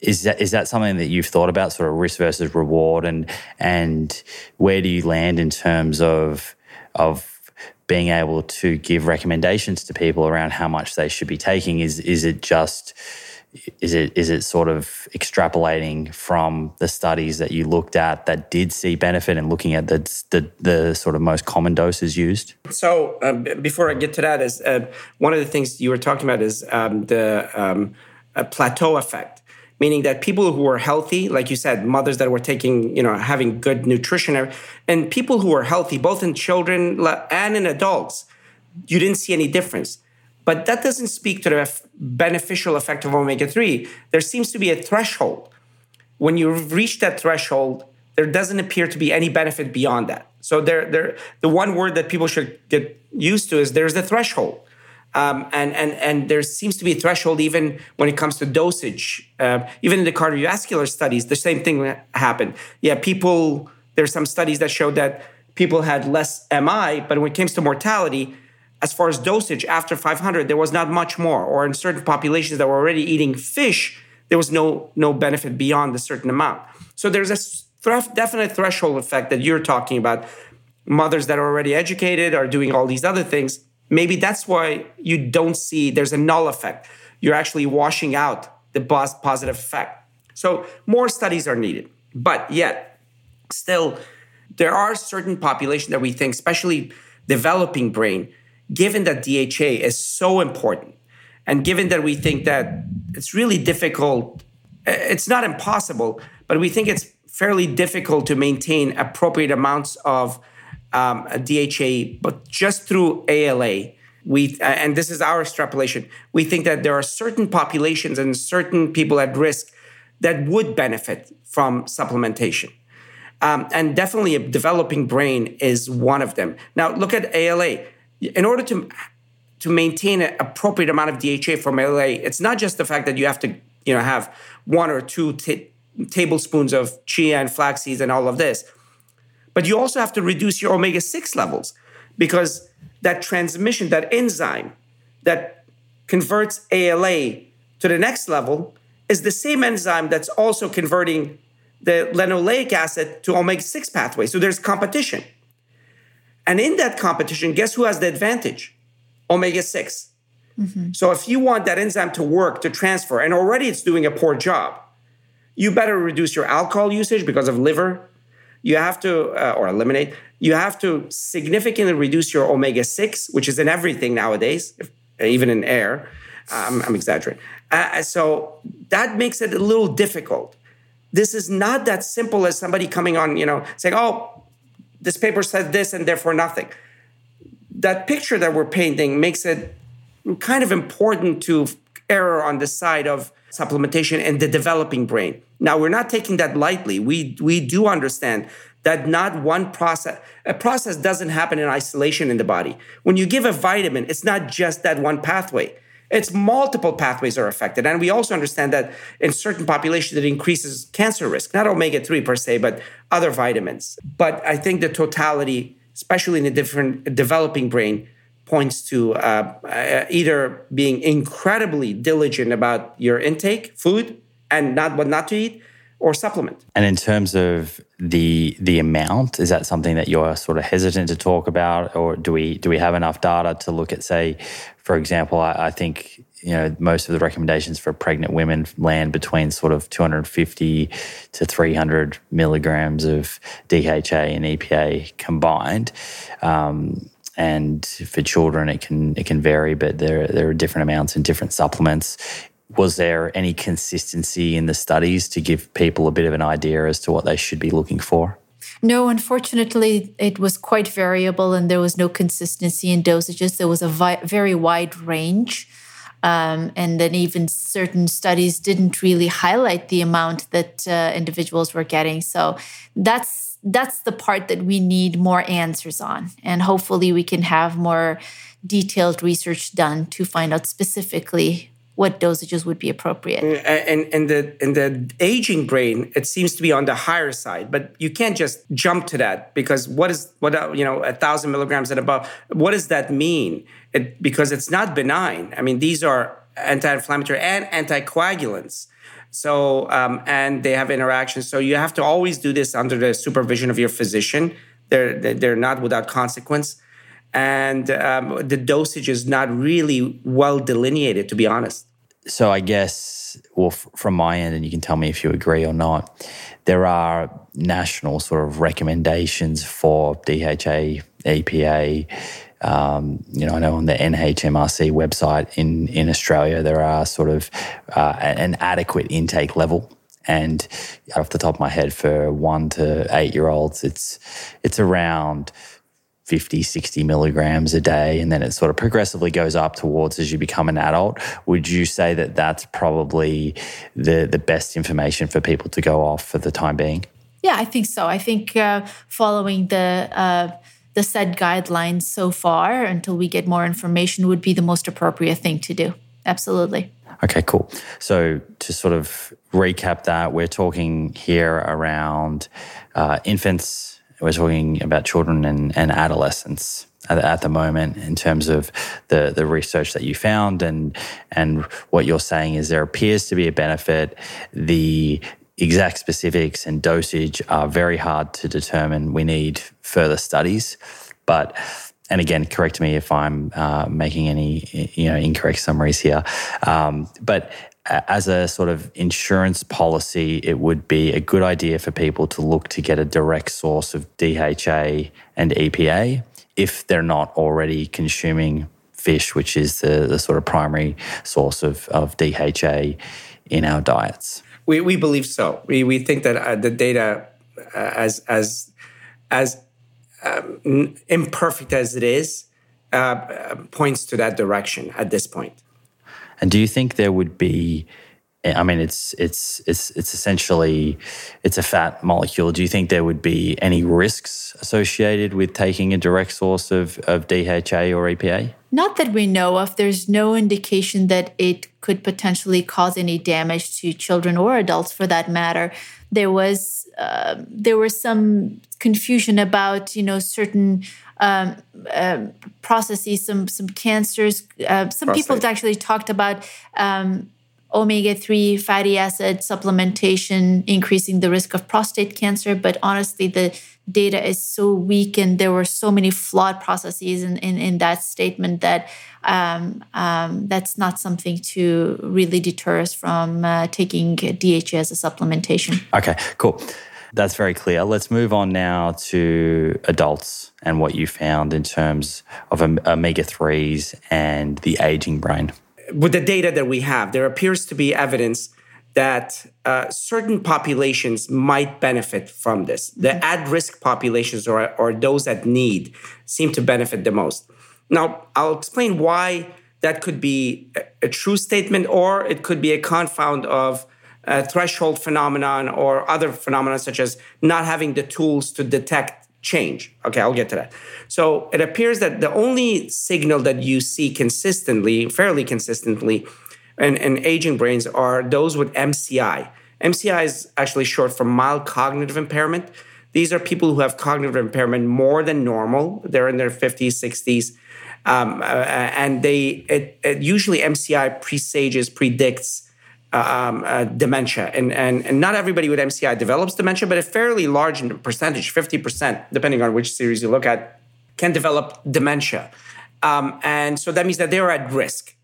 is that is that something that you've thought about, sort of risk versus reward, and and where do you land in terms of of being able to give recommendations to people around how much they should be taking? Is is it just is it is it sort of extrapolating from the studies that you looked at that did see benefit and looking at the the, the sort of most common doses used? So uh, before I get to that, is uh, one of the things you were talking about is um, the um, plateau effect meaning that people who were healthy, like you said, mothers that were taking, you know, having good nutrition, and people who were healthy, both in children and in adults, you didn't see any difference. But that doesn't speak to the beneficial effect of omega 3. There seems to be a threshold. When you reach that threshold, there doesn't appear to be any benefit beyond that. So there, there, the one word that people should get used to is there's the threshold. Um, and, and, and there seems to be a threshold even when it comes to dosage. Uh, even in the cardiovascular studies, the same thing happened. Yeah, people, there's some studies that showed that people had less MI, but when it comes to mortality, as far as dosage after 500, there was not much more. Or in certain populations that were already eating fish, there was no, no benefit beyond a certain amount. So there's a definite threshold effect that you're talking about. Mothers that are already educated are doing all these other things Maybe that's why you don't see there's a null effect. You're actually washing out the positive effect. So more studies are needed. But yet, still, there are certain populations that we think, especially developing brain, given that DHA is so important, and given that we think that it's really difficult, it's not impossible, but we think it's fairly difficult to maintain appropriate amounts of um, DHA, but just through ALA. We and this is our extrapolation. We think that there are certain populations and certain people at risk that would benefit from supplementation. Um, and definitely a developing brain is one of them. Now, look at ALA. In order to to maintain an appropriate amount of DHA from ALA, it's not just the fact that you have to, you know, have one or two t- tablespoons of chia and flax seeds and all of this. But you also have to reduce your omega 6 levels because that transmission, that enzyme that converts ALA to the next level is the same enzyme that's also converting the linoleic acid to omega 6 pathway. So there's competition. And in that competition, guess who has the advantage? Omega 6. Mm-hmm. So if you want that enzyme to work, to transfer, and already it's doing a poor job, you better reduce your alcohol usage because of liver you have to, uh, or eliminate, you have to significantly reduce your omega 6, which is in everything nowadays, if, even in air. Um, I'm exaggerating. Uh, so that makes it a little difficult. This is not that simple as somebody coming on, you know, saying, oh, this paper said this and therefore nothing. That picture that we're painting makes it kind of important to error on the side of supplementation and the developing brain. Now, we're not taking that lightly. We, we do understand that not one process, a process doesn't happen in isolation in the body. When you give a vitamin, it's not just that one pathway. It's multiple pathways are affected. And we also understand that in certain populations, it increases cancer risk, not omega 3 per se, but other vitamins. But I think the totality, especially in a different developing brain, points to uh, uh, either being incredibly diligent about your intake, food, and not what not to eat, or supplement. And in terms of the the amount, is that something that you're sort of hesitant to talk about, or do we do we have enough data to look at, say, for example, I, I think you know most of the recommendations for pregnant women land between sort of 250 to 300 milligrams of DHA and EPA combined. Um, and for children it can it can vary, but there there are different amounts and different supplements. Was there any consistency in the studies to give people a bit of an idea as to what they should be looking for? No, unfortunately, it was quite variable and there was no consistency in dosages. There was a vi- very wide range. Um, and then even certain studies didn't really highlight the amount that uh, individuals were getting. So that's that's the part that we need more answers on, and hopefully we can have more detailed research done to find out specifically what dosages would be appropriate. And and the in the aging brain, it seems to be on the higher side, but you can't just jump to that because what is what you know a thousand milligrams and above? What does that mean? It, because it's not benign. I mean, these are anti-inflammatory and anticoagulants. So um, and they have interactions. So you have to always do this under the supervision of your physician. They're they're not without consequence and um, the dosage is not really well delineated, to be honest. So I guess, well, f- from my end, and you can tell me if you agree or not, there are national sort of recommendations for DHA, EPA. Um, you know, I know on the NHMRC website in in Australia there are sort of uh, an adequate intake level and off the top of my head, for one to eight year olds, it's it's around 50, 60 milligrams a day, and then it sort of progressively goes up towards as you become an adult. Would you say that that's probably the, the best information for people to go off for the time being? Yeah, I think so. I think uh, following the uh, the said guidelines so far until we get more information would be the most appropriate thing to do. Absolutely. Okay, cool. So to sort of recap that, we're talking here around uh, infants we're talking about children and, and adolescents at, at, the moment in terms of the, the research that you found and and what you're saying is there appears to be a benefit. The exact specifics and dosage are very hard to determine. We need further studies, but and again, correct me if I'm uh, making any you know incorrect summaries here. Um, but as a sort of insurance policy, it would be a good idea for people to look to get a direct source of DHA and EPA if they're not already consuming fish, which is the, the sort of primary source of, of DHA in our diets. We, we believe so. We, we think that uh, the data, uh, as, as, as um, imperfect as it is, uh, points to that direction at this point. And do you think there would be I mean, it's it's it's it's essentially it's a fat molecule. Do you think there would be any risks associated with taking a direct source of, of DHA or EPA? Not that we know of. There's no indication that it could potentially cause any damage to children or adults, for that matter. There was uh, there was some confusion about you know certain um, uh, processes, some some cancers. Uh, some Prostate. people have actually talked about um, omega three fatty acid supplementation increasing the risk of prostate cancer, but honestly, the data is so weak and there were so many flawed processes in, in, in that statement that um, um, that's not something to really deter us from uh, taking DHA as a supplementation. Okay, cool. That's very clear. Let's move on now to adults and what you found in terms of omega 3s and the aging brain. With the data that we have, there appears to be evidence that uh, certain populations might benefit from this. The mm-hmm. at risk populations or, or those that need seem to benefit the most. Now, I'll explain why that could be a, a true statement or it could be a confound of uh, threshold phenomenon or other phenomena such as not having the tools to detect change. Okay, I'll get to that. So it appears that the only signal that you see consistently, fairly consistently, in, in aging brains are those with MCI. MCI is actually short for mild cognitive impairment. These are people who have cognitive impairment more than normal. They're in their 50s, 60s. Um, uh, and they it, it usually MCI presages, predicts um, uh, dementia. And, and, and not everybody with MCI develops dementia, but a fairly large percentage, 50%, depending on which series you look at, can develop dementia. Um, and so that means that they're at risk.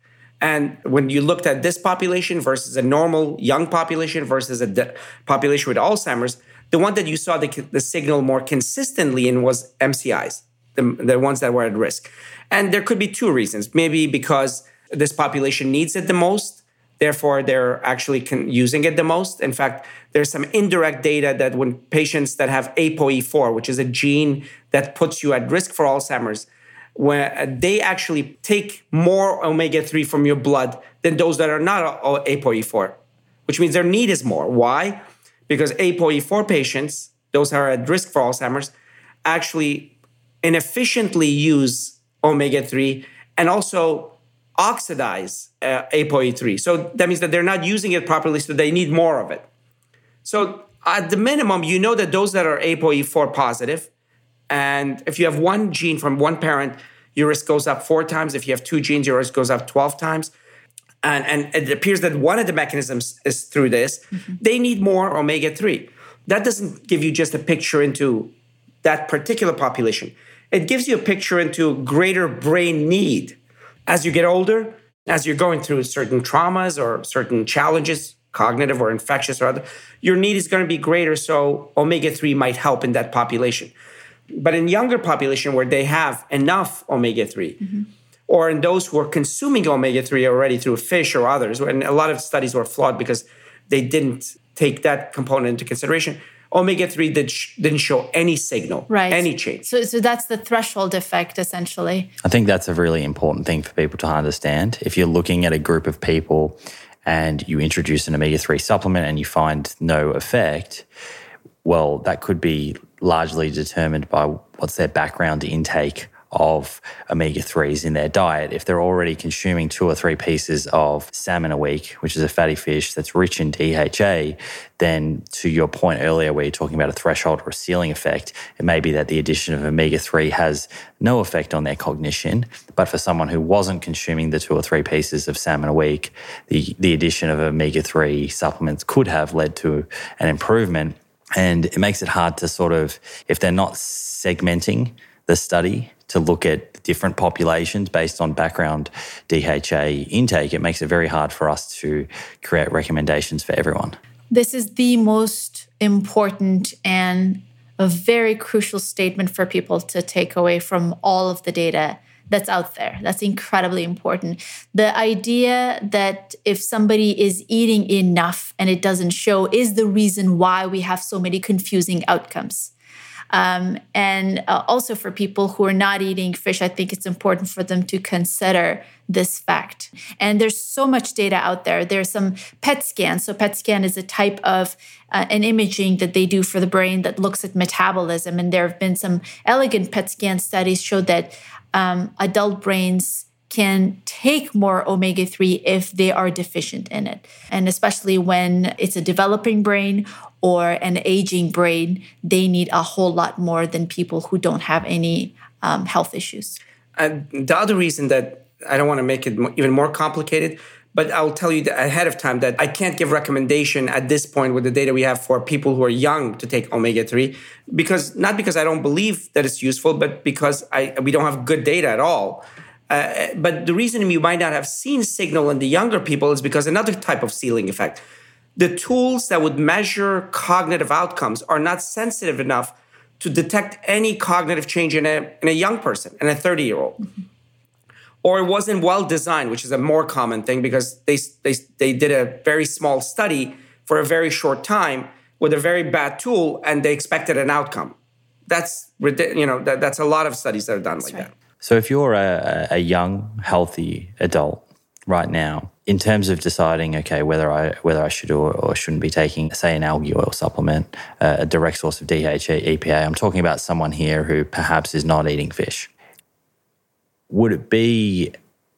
And when you looked at this population versus a normal young population versus a de- population with Alzheimer's, the one that you saw the, the signal more consistently in was MCIs. the, the ones that were at risk. And there could be two reasons. Maybe because this population needs it the most, therefore they're actually con- using it the most. In fact, there's some indirect data that when patients that have ApoE4, which is a gene that puts you at risk for Alzheimer's, when uh, they actually take more omega 3 from your blood than those that are not ApoE4, which means their need is more. Why? Because ApoE4 patients, those are at risk for Alzheimer's, actually inefficiently use omega 3 and also oxidize uh, ApoE3. So that means that they're not using it properly, so they need more of it. So at the minimum, you know that those that are ApoE4 positive, and if you have one gene from one parent, your risk goes up four times. If you have two genes, your risk goes up 12 times. And, and it appears that one of the mechanisms is through this. Mm-hmm. They need more omega 3. That doesn't give you just a picture into that particular population it gives you a picture into greater brain need. As you get older, as you're going through certain traumas or certain challenges, cognitive or infectious or other, your need is going to be greater. So omega 3 might help in that population. But in younger population where they have enough omega 3, mm-hmm. or in those who are consuming omega 3 already through fish or others, and a lot of studies were flawed because they didn't take that component into consideration omega 3 did sh- didn't show any signal, right. any change. So, so that's the threshold effect, essentially. I think that's a really important thing for people to understand. If you're looking at a group of people and you introduce an omega 3 supplement and you find no effect, well, that could be largely determined by what's their background intake of omega 3s in their diet. If they're already consuming two or three pieces of salmon a week, which is a fatty fish that's rich in DHA, then to your point earlier, where you're talking about a threshold or a ceiling effect, it may be that the addition of omega 3 has no effect on their cognition. But for someone who wasn't consuming the two or three pieces of salmon a week, the, the addition of omega 3 supplements could have led to an improvement. And it makes it hard to sort of, if they're not segmenting the study to look at different populations based on background DHA intake, it makes it very hard for us to create recommendations for everyone. This is the most important and a very crucial statement for people to take away from all of the data that's out there. That's incredibly important. The idea that if somebody is eating enough and it doesn't show is the reason why we have so many confusing outcomes. Um, and uh, also for people who are not eating fish, I think it's important for them to consider this fact. And there's so much data out there. There's some PET scans. So PET scan is a type of uh, an imaging that they do for the brain that looks at metabolism. And there have been some elegant PET scan studies show that um, adult brains can take more omega 3 if they are deficient in it. And especially when it's a developing brain or an aging brain, they need a whole lot more than people who don't have any um, health issues. And the other reason that I don't want to make it even more complicated, but I'll tell you ahead of time that I can't give recommendation at this point with the data we have for people who are young to take omega 3 because not because I don't believe that it's useful, but because I, we don't have good data at all. Uh, but the reason you might not have seen signal in the younger people is because another type of ceiling effect the tools that would measure cognitive outcomes are not sensitive enough to detect any cognitive change in a, in a young person, in a 30 year old. Mm-hmm. Or it wasn't well designed, which is a more common thing because they, they, they did a very small study for a very short time with a very bad tool and they expected an outcome. That's, you know, that, that's a lot of studies that are done that's like right. that. So if you're a, a young, healthy adult right now in terms of deciding okay whether I whether I should or, or shouldn't be taking say an algae oil supplement uh, a direct source of DHA EPA I'm talking about someone here who perhaps is not eating fish. Would it be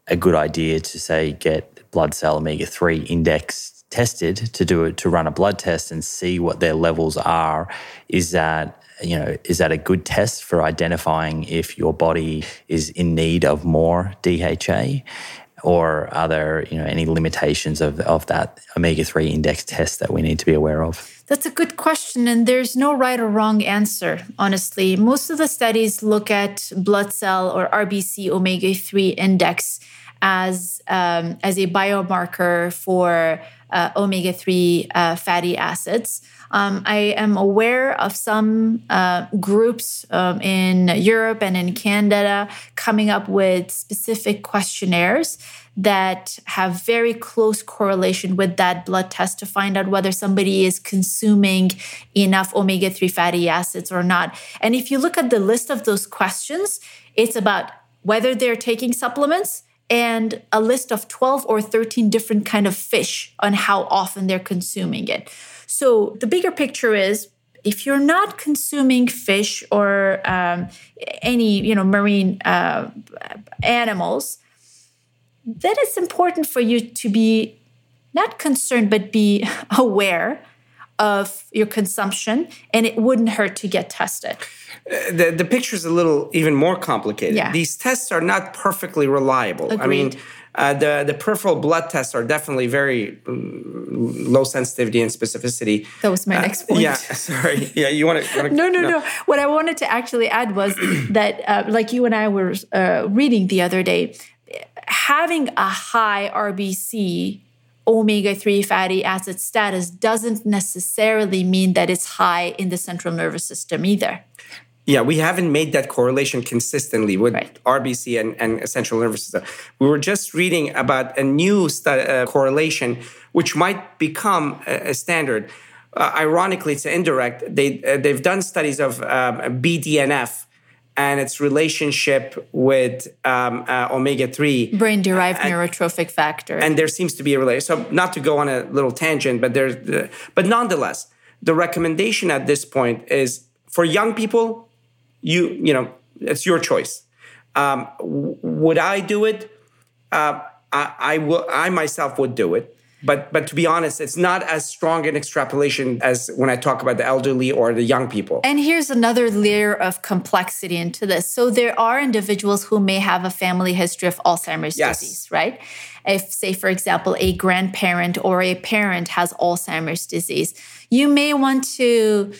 a good idea to say get blood cell omega 3 index tested to do it to run a blood test and see what their levels are? Is that you know is that a good test for identifying if your body is in need of more DHA or are there you know any limitations of, of that omega-3 index test that we need to be aware of? That's a good question and there's no right or wrong answer honestly. Most of the studies look at blood cell or rbc omega-3 index as um, as a biomarker for uh, omega three uh, fatty acids. Um, I am aware of some uh, groups um, in Europe and in Canada coming up with specific questionnaires that have very close correlation with that blood test to find out whether somebody is consuming enough omega 3 fatty acids or not. And if you look at the list of those questions, it's about whether they're taking supplements and a list of 12 or 13 different kind of fish on how often they're consuming it. So the bigger picture is if you're not consuming fish or um, any you know marine uh, animals, then it's important for you to be not concerned but be *laughs* aware of your consumption, and it wouldn't hurt to get tested. Uh, the, the picture is a little even more complicated. Yeah. These tests are not perfectly reliable. Agreed. I mean, uh, the the peripheral blood tests are definitely very mm, low sensitivity and specificity. That was my next point. Yeah, *laughs* sorry. Yeah, you want to? *laughs* no, no, no, What I wanted to actually add was *clears throat* that, uh, like you and I were uh, reading the other day, having a high RBC omega 3 fatty acid status doesn't necessarily mean that it's high in the central nervous system either. Yeah, we haven't made that correlation consistently with Right. RBC and, and central nervous system. We were just reading about a new stu- uh, correlation, which might become a, a standard. Uh, ironically, it's indirect. They uh, they've done studies of um, BDNF and its relationship with um, uh, omega three Brain derived neurotrophic factor. and there seems to be a relation. So, not to go on a little tangent, but there's, uh, but nonetheless, the recommendation at this point is for young people, you you know, it's your choice. Um, w- would I do it? Uh, I, I will. I myself would do it. But but to be honest, it's not as strong an extrapolation as when I talk about the elderly or the young people. And here's another layer of complexity into this. So there are individuals who may have a family history of Alzheimer's Yes. disease, right? If, say, for example, a grandparent or a parent has Alzheimer's disease, you may want to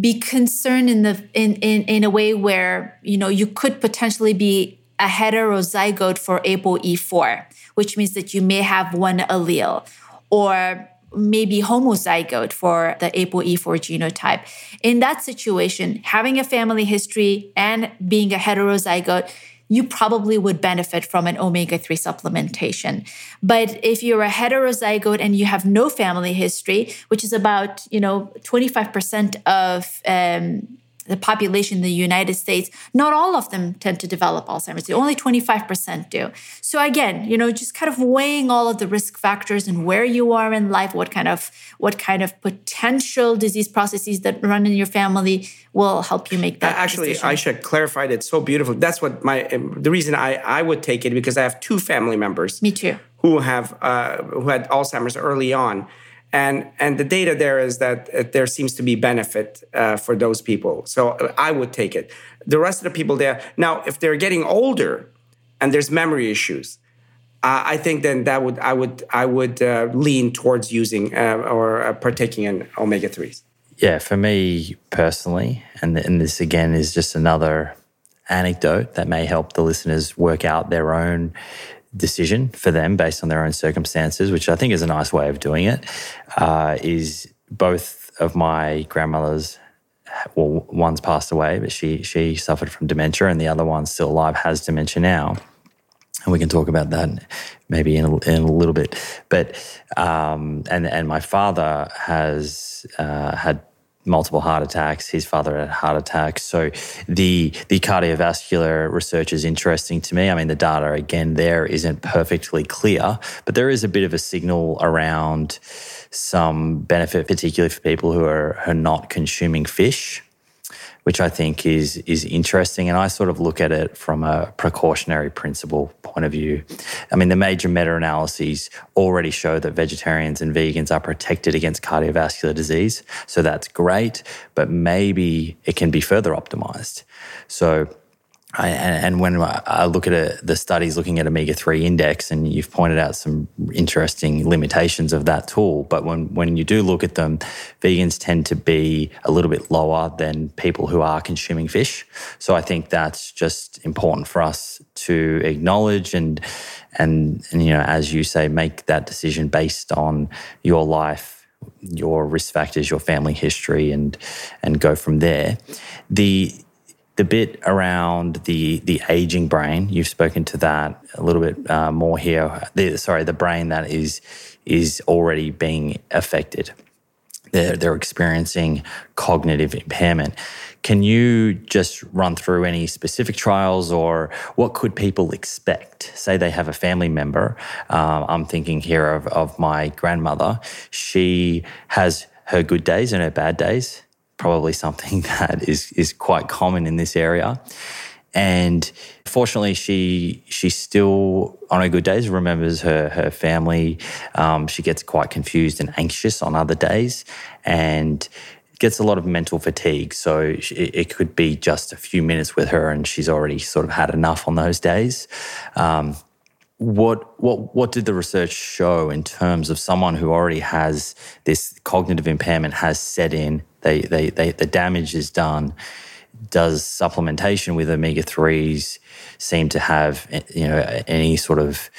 be concerned in the in in, in a way where you know you could potentially be a heterozygote for ApoE4, which means that you may have one allele, or maybe homozygote for the ApoE4 genotype. In that situation, having a family history and being a heterozygote, you probably would benefit from an omega 3 supplementation. But if you're a heterozygote and you have no family history, which is about, you know, 25% of um, the population in the United States, not all of them tend to develop Alzheimer's. Only 25% do. So again, you know, just kind of weighing all of the risk factors and where you are in life, what kind of what kind of potential disease processes that run in your family will help you make that. Actually, decision. Ayesha clarified it so beautifully. That's what my the reason I I would take it because I have two family members. Me too. Who have uh, who had Alzheimer's early on, and and the data there is that uh, there seems to be benefit uh, for those people. So I would take it. The rest of the people there now, if they're getting older, and there's memory issues. Uh, I think then that would I would I would uh, lean towards using uh, or uh, partaking in omega threes. Yeah, for me personally, and, and this again is just another anecdote that may help the listeners work out their own decision for them based on their own circumstances, which I think is a nice way of doing it. Uh, is both of my grandmothers, well, one's passed away, but she she suffered from dementia, and the other one's still alive, has dementia now and we can talk about that maybe in a, in a little bit. But um, and and my father has uh, had multiple heart attacks. His father had heart attacks. So the the cardiovascular research is interesting to me. I mean, the data again there isn't perfectly clear, but there is a bit of a signal around some benefit, particularly for people who are, who are not consuming fish which I think is is interesting. And I sort of look at it from a precautionary principle point of view. I mean, the major meta-analyses already show that vegetarians and vegans are protected against cardiovascular disease. So that's great, but maybe it can be further optimized. So and when I look at a, the studies looking at omega three index, and you've pointed out some interesting limitations of that tool, but when when you do look at them, vegans tend to be a little bit lower than people who are consuming fish. So I think that's just important for us to acknowledge and and, and you know, as you say, make that decision based on your life, your risk factors, your family history, and and go from there. The the bit around the the aging brain, you've spoken to that a little bit uh, more here. The, sorry, the brain that is is already being affected. They're, they're experiencing cognitive impairment. Can you just run through any specific trials or what could people expect? Say they have a family member. Um, I'm thinking here of, of my grandmother. She has her good days and her bad days, probably something *laughs* that is, is quite common in this area. And fortunately, she she still on her good days remembers her her family. Um, she gets quite confused and anxious on other days, and gets a lot of mental fatigue. So it, could be just a few minutes with her, and she's already sort of had enough on those days. Um, what what what did the research show in terms of someone who already has this cognitive impairment has set in? They they, they the damage is done. Does supplementation with omega threes seem to have you know any sort of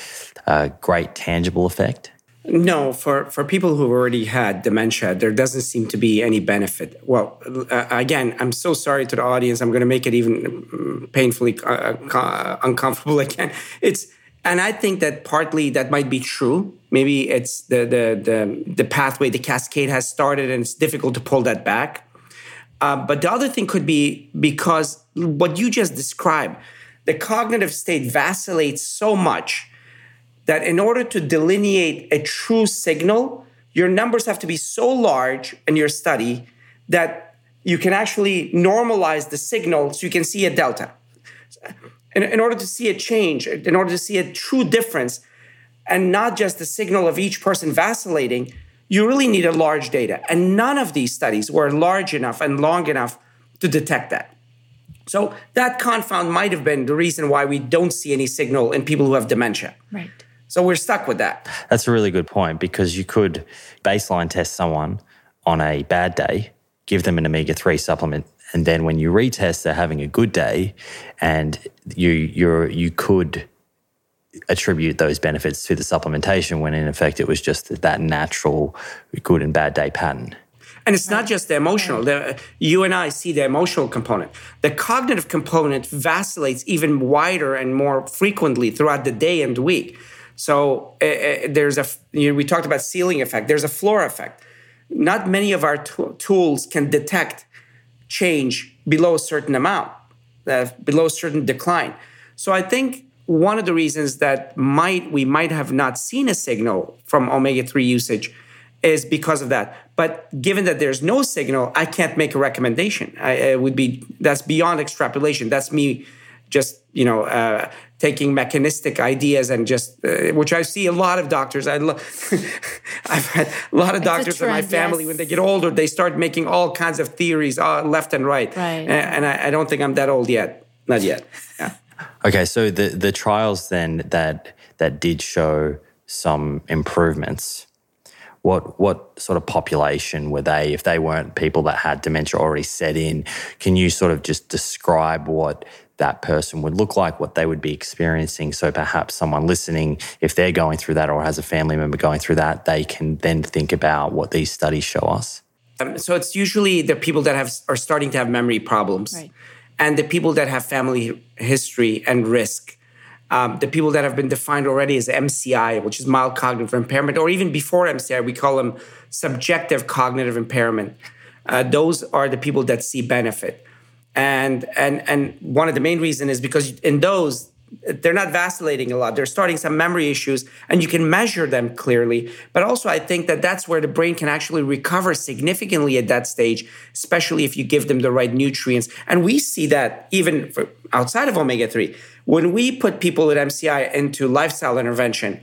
uh, great tangible effect? No, for, for people who've already had dementia, there doesn't seem to be any benefit. Well, uh, again, I'm so sorry to the audience. I'm going to make it even mm, painfully uh, uh, uncomfortable *laughs* again. It's and I think that partly that might be true. Maybe it's the the the, the pathway, the cascade has started, and it's difficult to pull that back. Uh, but the other thing could be because what you just described, the cognitive state vacillates so much that in order to delineate a true signal, your numbers have to be so large in your study that you can actually normalize the signal so you can see a delta. In, in order to see a change, in order to see a true difference, and not just the signal of each person vacillating, you really need a large data. And none of these studies were large enough and long enough to detect that. So that confound might have been the reason why we don't see any signal in people who have dementia. Right. So we're stuck with that. That's a really good point because you could baseline test someone on a bad day, give them an omega 3 supplement, and then when you retest, they're having a good day, and you you're you could attribute those benefits to the supplementation when in effect it was just that natural good and bad day pattern. And it's not just the emotional. The, you and I see the emotional component. The cognitive component vacillates even wider and more frequently throughout the day and week. So uh, there's a you we talked about ceiling effect. There's a floor effect. Not many of our t- tools can detect change below a certain amount, uh, below a certain decline. So I think one of the reasons that might we might have not seen a signal from omega three usage is because of that. But given that there's no signal, I can't make a recommendation. I, it would be that's beyond extrapolation. That's me just you know uh, taking mechanistic ideas and just uh, which I see a lot of doctors. I lo- *laughs* I've had a lot of doctors trend, in my family yes. when they get older, they start making all kinds of theories uh, left and right. Right. And, and I, I, don't think I'm that old yet. Not yet. Yeah. *laughs* Okay, so the the trials then that that did show some improvements. What what sort of population were they? If they weren't people that had dementia already set in, can you sort of just describe what that person would look like, what they would be experiencing. So perhaps someone listening, if they're going through that or has a family member going through that, they can then think about what these studies show us. Um, so it's usually the people that have are starting to have memory problems, right. and the people that have family history and risk. Um, the people that have been defined already as MCI, which is mild cognitive impairment, or even before MCI, we call them subjective cognitive impairment. Uh, those are the people that see benefit and and and one of the main reason is because in those they're not vacillating a lot. They're starting some memory issues and you can measure them clearly. But also i think that that's where the brain can actually recover significantly at that stage especially if you give them the right nutrients. And we see that even outside of omega-3 when we put people at mci into lifestyle intervention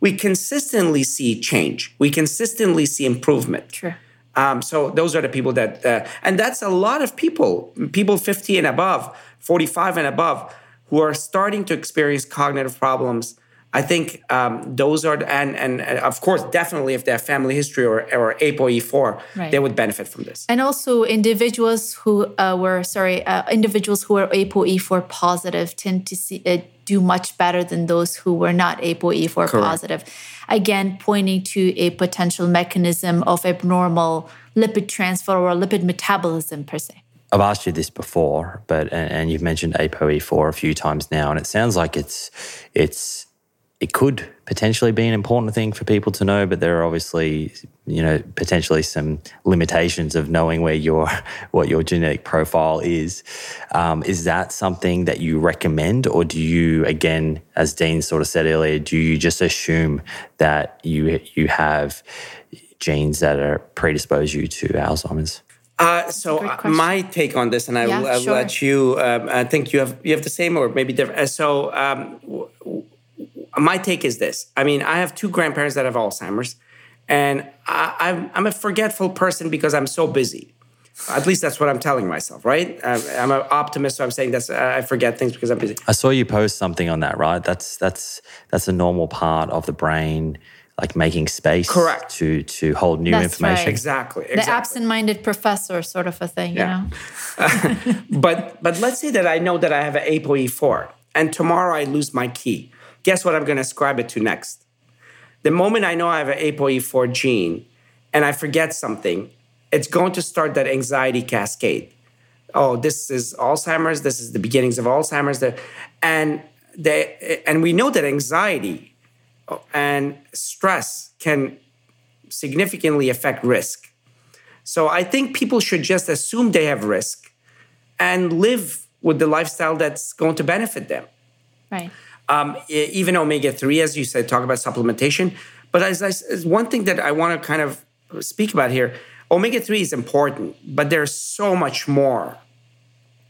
we consistently see change. We consistently see improvement. Sure. Um, so those are the people that, uh, and that's a lot of people, people 50 and above, 45 and above, who are starting to experience cognitive problems. I think um, those are, and, and, and of course, definitely if they have family history or, or ApoE4, Right. they would benefit from this. And also, individuals who uh, were sorry, uh, individuals who are ApoE4 positive tend to see, uh, do much better than those who were not ApoE4 positive. Again, pointing to a potential mechanism of abnormal lipid transfer or lipid metabolism per se. I've asked you this before, but and, you've mentioned ApoE4 a few times now, and it sounds like it's it's it could potentially be an important thing for people to know, but there are obviously you know potentially some limitations of knowing where your *laughs* what your genetic profile is. Um, is that something that you recommend, or do you again, as Dean sort of said earlier, do you just assume that you you have genes that are predispose you to Alzheimer's? Uh, so great question. my take on this, and I Yeah, will I'll sure. let you. Um, I think you have you have the same or maybe different. So um, w- w- my take is this. I mean, I have two grandparents that have Alzheimer's, and I, I'm I'm a forgetful person because I'm so busy. At least that's what I'm telling myself, right? I'm, I'm an optimist, so I'm saying that's uh, I forget things because I'm busy. I saw you post something on that, right? That's that's that's a normal part of the brain, like making space Correct. to to hold new That's information. right. Exactly. The absent-minded professor sort of a thing, Yeah. you know. *laughs* but but let's say that I know that I have an ApoE4, and tomorrow I lose my key. Guess what I'm going to ascribe it to next? The moment I know I have an ApoE4 gene, and I forget something, it's going to start that anxiety cascade. Oh, this is Alzheimer's. This is the beginnings of Alzheimer's. And they and we know that anxiety uh, and stress can significantly affect risk. So I think people should just assume they have risk and live with the lifestyle that's going to benefit them. Right. Um, even omega 3, as you said, talk about supplementation. But as I, s- one thing that I want to kind of speak about here omega 3 is important, but there's so much more.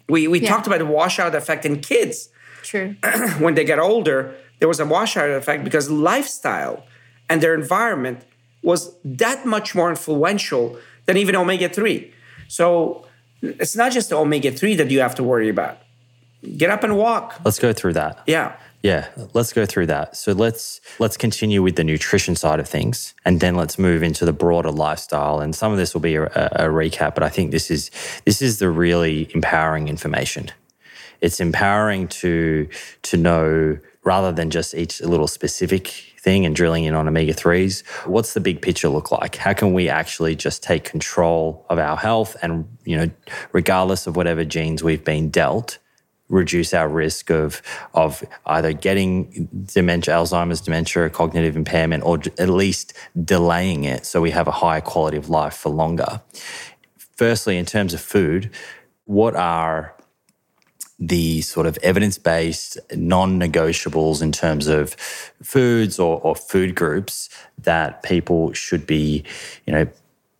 We, we Yeah. talked about the washout effect in kids True. *clears throat* when they get older, there was a washout effect because lifestyle and their environment was that much more influential than even omega 3. So it's not just the omega 3 that you have to worry about. Get up and walk. Let's go through that. Yeah. Yeah, let's go through that. So let's let's continue with the nutrition side of things, and then let's move into the broader lifestyle. And some of this will be a, a, recap, but I think this is this is the really empowering information. It's empowering to to know rather than just each little specific thing and drilling in on omega threes. What's the big picture look like? How can we actually just take control of our health and you know, regardless of whatever genes we've been dealt, reduce our risk of of either getting dementia, Alzheimer's, dementia, cognitive impairment, or at least delaying it so we have a higher quality of life for longer. Firstly, in terms of food, what are the sort of evidence based non negotiables in terms of foods or, or food groups that people should be, you know,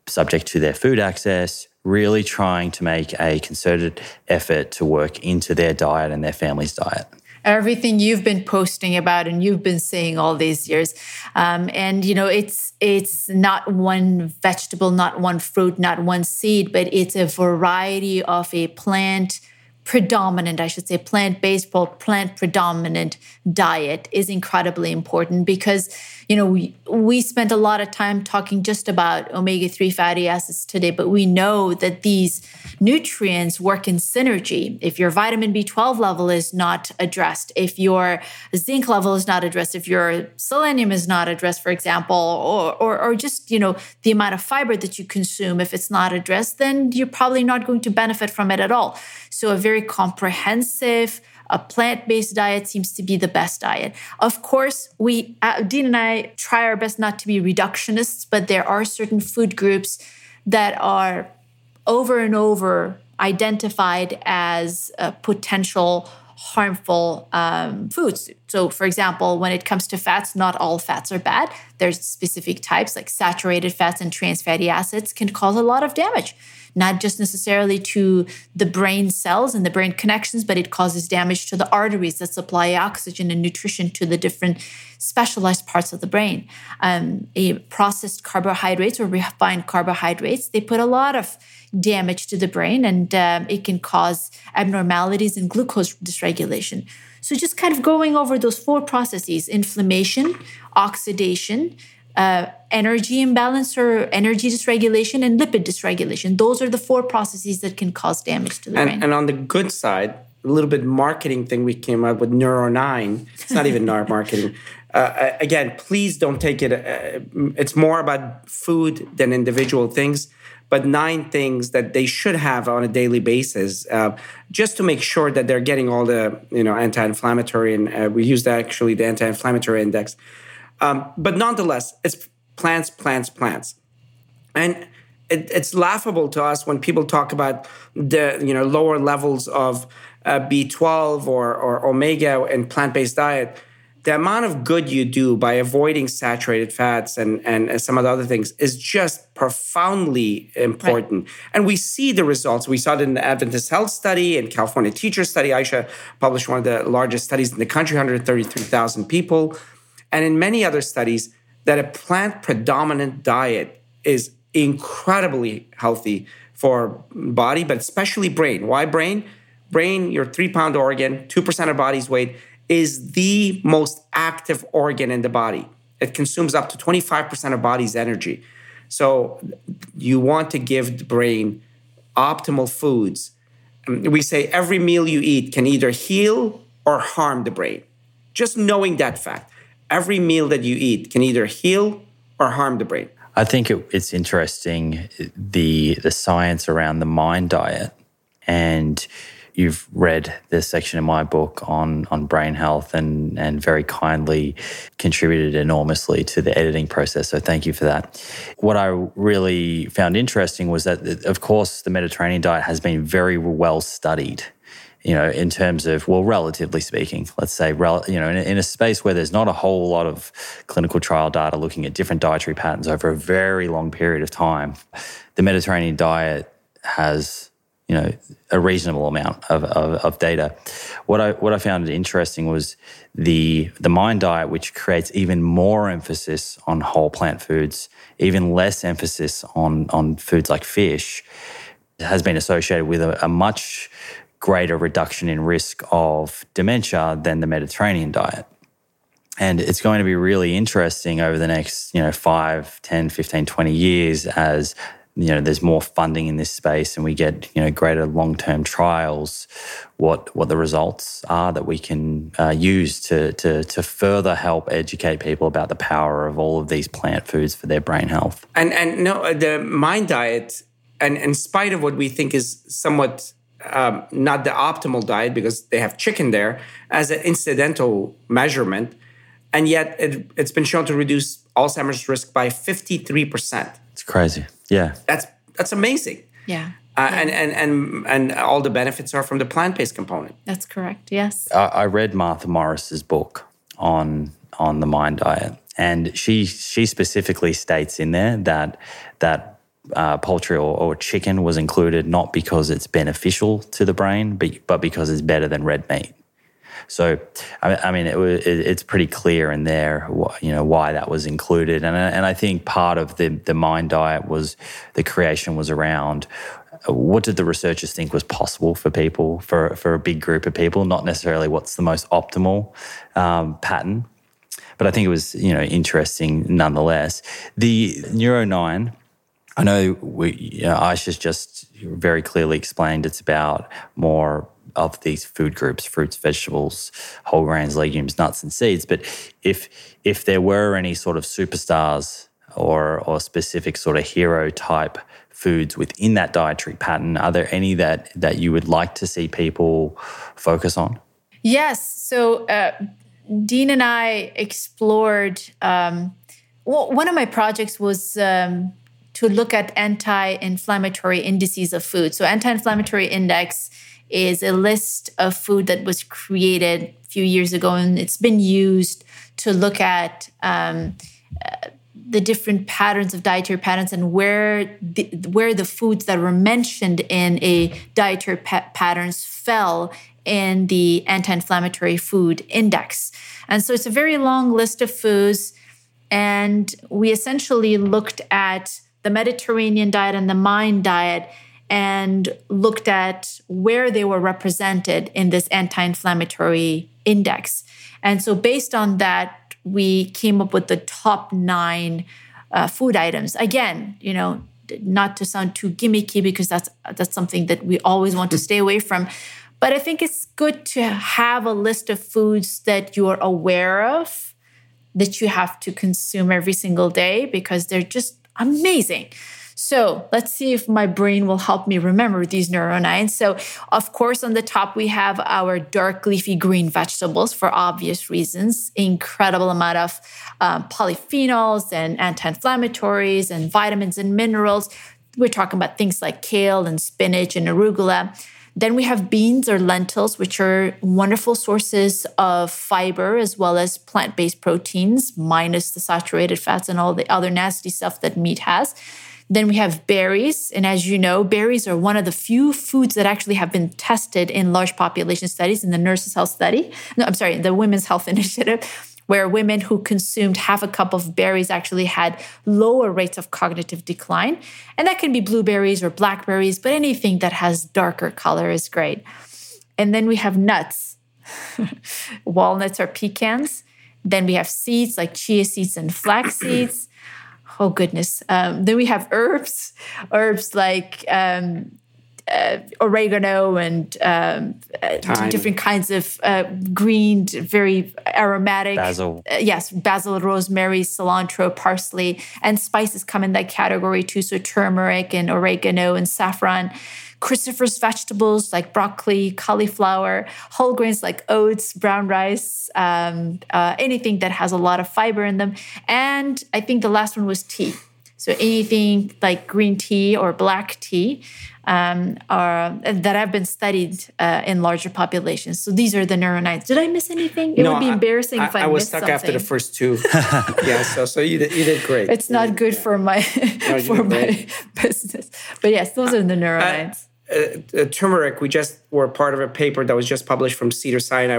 subject to their food access, really trying to make a concerted effort to work into their diet and their family's diet. everything you've been posting about and you've been saying all these years um, and you know it's it's not one vegetable not one fruit not one seed but it's a variety of a plant predominant i should say plant-based or plant predominant diet is incredibly important because you know we, we spent a lot of time talking just about omega-3 fatty acids today but we know that these nutrients work in synergy. If your vitamin b12 level is not addressed if your zinc level is not addressed if your selenium is not addressed for example or, or, or just you know the amount of fiber that you consume if it's not addressed then you're probably not going to benefit from it at all. So a very comprehensive a plant-based diet seems to be the best diet. Of course, we uh, Dean and I try our best not to be reductionists, but there are certain food groups that are over and over identified as uh, potential harmful um, foods. So, for example, when it comes to fats, not all fats are bad. There's specific types like saturated fats and trans fatty acids can cause a lot of damage not just necessarily to the brain cells and the brain connections, but it causes damage to the arteries that supply oxygen and nutrition to the different specialized parts of the brain. Um, processed carbohydrates or refined carbohydrates, they put a lot of damage to the brain and um, it can cause abnormalities in glucose dysregulation. So, just kind of going over those four processes inflammation, oxidation, uh, energy imbalance or energy dysregulation and lipid dysregulation. Those are the four processes that can cause damage to the and, brain. And on the good side, a little bit marketing thing we came up with Neuro Nine. It's not even *laughs* our marketing. Uh, again, please don't take it. Uh, it's more about food than individual things, but nine things that they should have on a daily basis, uh, just to make sure that they're getting all the you know anti-inflammatory. And uh, we used actually the anti-inflammatory index um, but nonetheless, it's plants, plants, plants. And it, it's laughable to us when people talk about the you know lower levels of uh, B12 or, or omega in plant-based diet. The amount of good you do by avoiding saturated fats and, and, and some of the other things is just profoundly important. Right. And we see the results. We saw it in the Adventist Health Study and California Teacher Study. Ayesha published one of the largest studies in the country, 133,000 people and in many other studies that a plant predominant diet is incredibly healthy for body, but especially brain. Why brain? Brain, your three pound organ, 2% of body's weight, is the most active organ in the body. It consumes up to 25% of body's energy. So you want to give the brain optimal foods. We say every meal you eat can either heal or harm the brain. Just knowing that fact every meal that you eat can either heal or harm the brain. I think it, it's interesting the the science around the mind diet, and you've read this section in my book on on brain health and and very kindly contributed enormously to the editing process. So thank you for that. What I really found interesting was that, of course, the Mediterranean diet has been very well studied you know, in terms of, well, relatively speaking, let's say, you know, in a, in a, space where there's not a whole lot of clinical trial data looking at different dietary patterns over a very long period of time, the Mediterranean diet has, you know, a reasonable amount of, of, of data. What I what I found interesting was the the mind diet, which creates even more emphasis on whole plant foods, even less emphasis on on foods like fish, has been associated with a, a much greater reduction in risk of dementia than the Mediterranean diet. And it's going to be really interesting over the next, you know, 5, 10, 15, 20 years as you know there's more funding in this space and we get you know greater long-term trials what what the results are that we can uh, use to, to to further help educate people about the power of all of these plant foods for their brain health and and no the mind diet and in spite of what we think is somewhat um, not the optimal diet because they have chicken there as an incidental measurement. And yet it, it's been shown to reduce Alzheimer's risk by 53%. It's crazy. Yeah. That's that's amazing. Yeah. Uh, yeah. and, and and and all the benefits are from the plant-based component. That's correct. Yes. I, I read Martha Morris's book on on the mind diet, and she she specifically states in there that that uh, poultry or, or, chicken was included not because it's beneficial to the brain, but, but because it's better than red meat. So, I, I mean, it, it, it's pretty clear in there, you know, why that was included, and and I think part of the the mind diet was the creation was around uh, what did the researchers think was possible for people for for a big group of people, not necessarily what's the most optimal um, pattern, but I think it was you know interesting nonetheless. The Neuro Nine I know we, you know, Ayesha's just very clearly explained it's about more of these food groups fruits vegetables whole grains legumes nuts and seeds. But if if there were any sort of superstars or or specific sort of hero type foods within that dietary pattern are there any that that you would like to see people focus on? Yes. So uh, dean and i explored um, well, one of my projects was um, to look at anti-inflammatory indices of food. So anti-inflammatory index is a list of food that was created a few years ago and it's been used to look at um, uh, the different patterns of dietary patterns and where the, where the foods that were mentioned in a dietary pa- patterns fell in the anti-inflammatory food index. And so it's a very long list of foods and we essentially looked at the Mediterranean diet and the mind diet and looked at where they were represented in this anti-inflammatory index. And so based on that we came up with the top nine uh, food items. Again, you know, not to sound too gimmicky because that's that's something that we always want to *laughs* stay away from. But I think it's good to have a list of foods that you're aware of that you have to consume every single day because they're just amazing. So let's see if my brain will help me remember these neuronines. So, of course, on the top, we have our dark leafy green vegetables for obvious reasons. Incredible amount of um, polyphenols and anti inflammatories and vitamins and minerals. We're talking about things like kale and spinach and arugula. Then we have beans or lentils, which are wonderful sources of fiber as well as plant based proteins, minus the saturated fats and all the other nasty stuff that meat has. Then we have berries. And as you know, berries are one of the few foods that actually have been tested in large population studies in the Nurses' Health Study. No, I'm sorry, the Women's Health *laughs* Initiative, where women who consumed half a cup of berries actually had lower rates of cognitive decline. And that can be blueberries or blackberries, but anything that has darker color is great. And then we have nuts. *laughs* Walnuts or pecans. Then we have seeds like chia seeds and flax *clears throat* seeds oh goodness. Um, then we have herbs, herbs like um, uh, oregano and um, uh, different kinds of uh, green, very aromatic. Basil. Uh, yes, basil, rosemary, cilantro, parsley, and spices come in that category too. So turmeric and oregano and saffron cruciferous vegetables like broccoli, cauliflower, whole grains like oats, brown rice, um, uh, anything that has a lot of fiber in them. And I think the last one was tea. So anything like green tea or black tea um, are, that have been studied uh, in larger populations. So these are the neuronites. Did I miss anything? It no, would be embarrassing if I, if I, I was stuck something. after the first two. *laughs* yeah, so so you did, you did great. It's not good yeah. for my no, *laughs* for my business. But yes, those are the neuronites. Uh, uh, turmeric, we just were part of a paper that was just published from Cedar Sinai.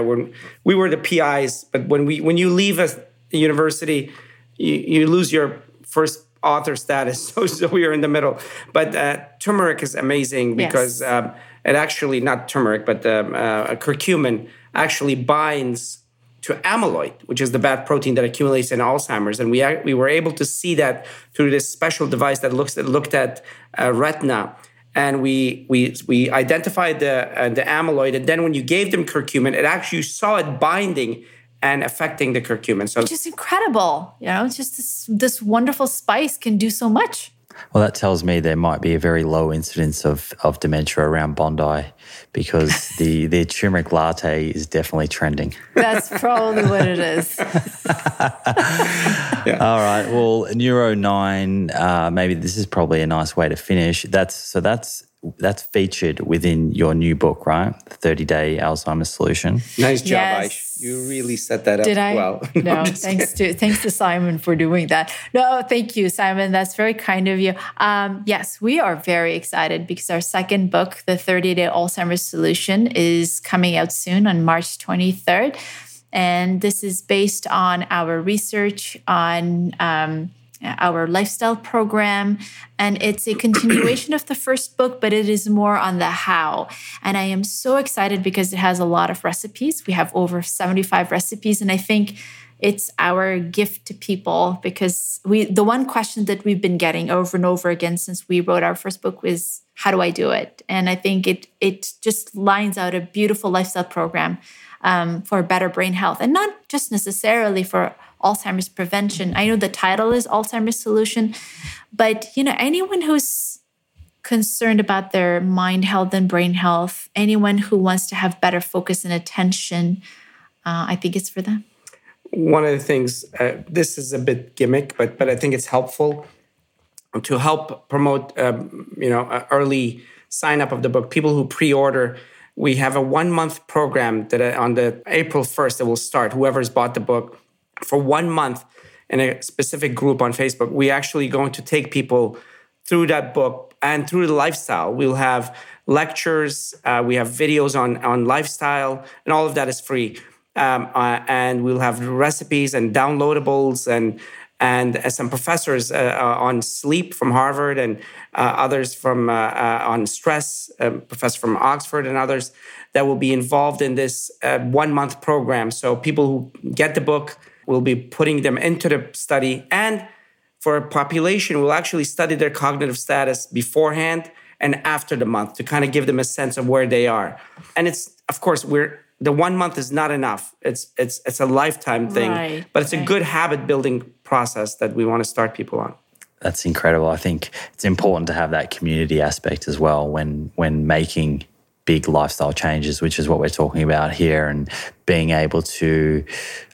We were the PIs, but when we when you leave a university, you, you lose your first author status. *laughs* So, so we are in the middle. But uh, turmeric is amazing because yes. um, it actually not turmeric, but um, uh, curcumin actually binds to amyloid, which is the bad protein that accumulates in Alzheimer's, and we we were able to see that through this special device that looks that looked at uh, retina and we we we identified the uh, the amyloid and then when you gave them curcumin it actually saw it binding and affecting the curcumin so which is incredible you know it's just this this wonderful spice can do so much well, that tells me there might be a very low incidence of, of dementia around Bondi because *laughs* the, the turmeric latte is definitely trending. That's probably what it is. *laughs* yeah. All right. Well, Neuro 9, uh, maybe this is probably a nice way to finish. That's So that's that's featured within your new book, right? The 30 day Alzheimer's solution. Nice job, yes. Aish. You really set that up Did I? well. *laughs* no, thanks to thanks to Simon for doing that. No, thank you, Simon. That's very kind of you. Um, yes, we are very excited because our second book, The 30 Day Alzheimer's Solution, is coming out soon on March 23rd. And this is based on our research on um, our lifestyle program. And it's a continuation of the first book, but it is more on the how. And I am so excited because it has a lot of recipes. We have over 75 recipes. And I think it's our gift to people because we the one question that we've been getting over and over again since we wrote our first book was how do I do it? And I think it it just lines out a beautiful lifestyle program um, for better brain health, and not just necessarily for Alzheimer's prevention. I know the title is Alzheimer's solution, but you know anyone who's concerned about their mind health and brain health, anyone who wants to have better focus and attention, uh, I think it's for them. One of the things, uh, this is a bit gimmick, but but I think it's helpful to help promote, um, you know, early sign up of the book. People who pre-order, we have a one month program that uh, on the April first that will start. Whoever's bought the book for one month, in a specific group on Facebook. We're actually going to take people through that book and through the lifestyle. We'll have lectures, uh, we have videos on on lifestyle, and all of that is free. Um, uh, and we'll have recipes and downloadables and and uh, some professors uh, uh, on sleep from Harvard and uh, others from on stress, professor from Oxford and others that will be involved in this one month program. So people who get the book will be putting them into the study and for a population we'll actually study their cognitive status beforehand and after the month to kind of give them a sense of where they are and it's of course we're the one month is not enough. It's it's it's a lifetime thing, right, but it's right. a good habit building process that we want to start people on. That's incredible. I think it's important to have that community aspect as well when when making big lifestyle changes, which is what we're talking about here, and being able to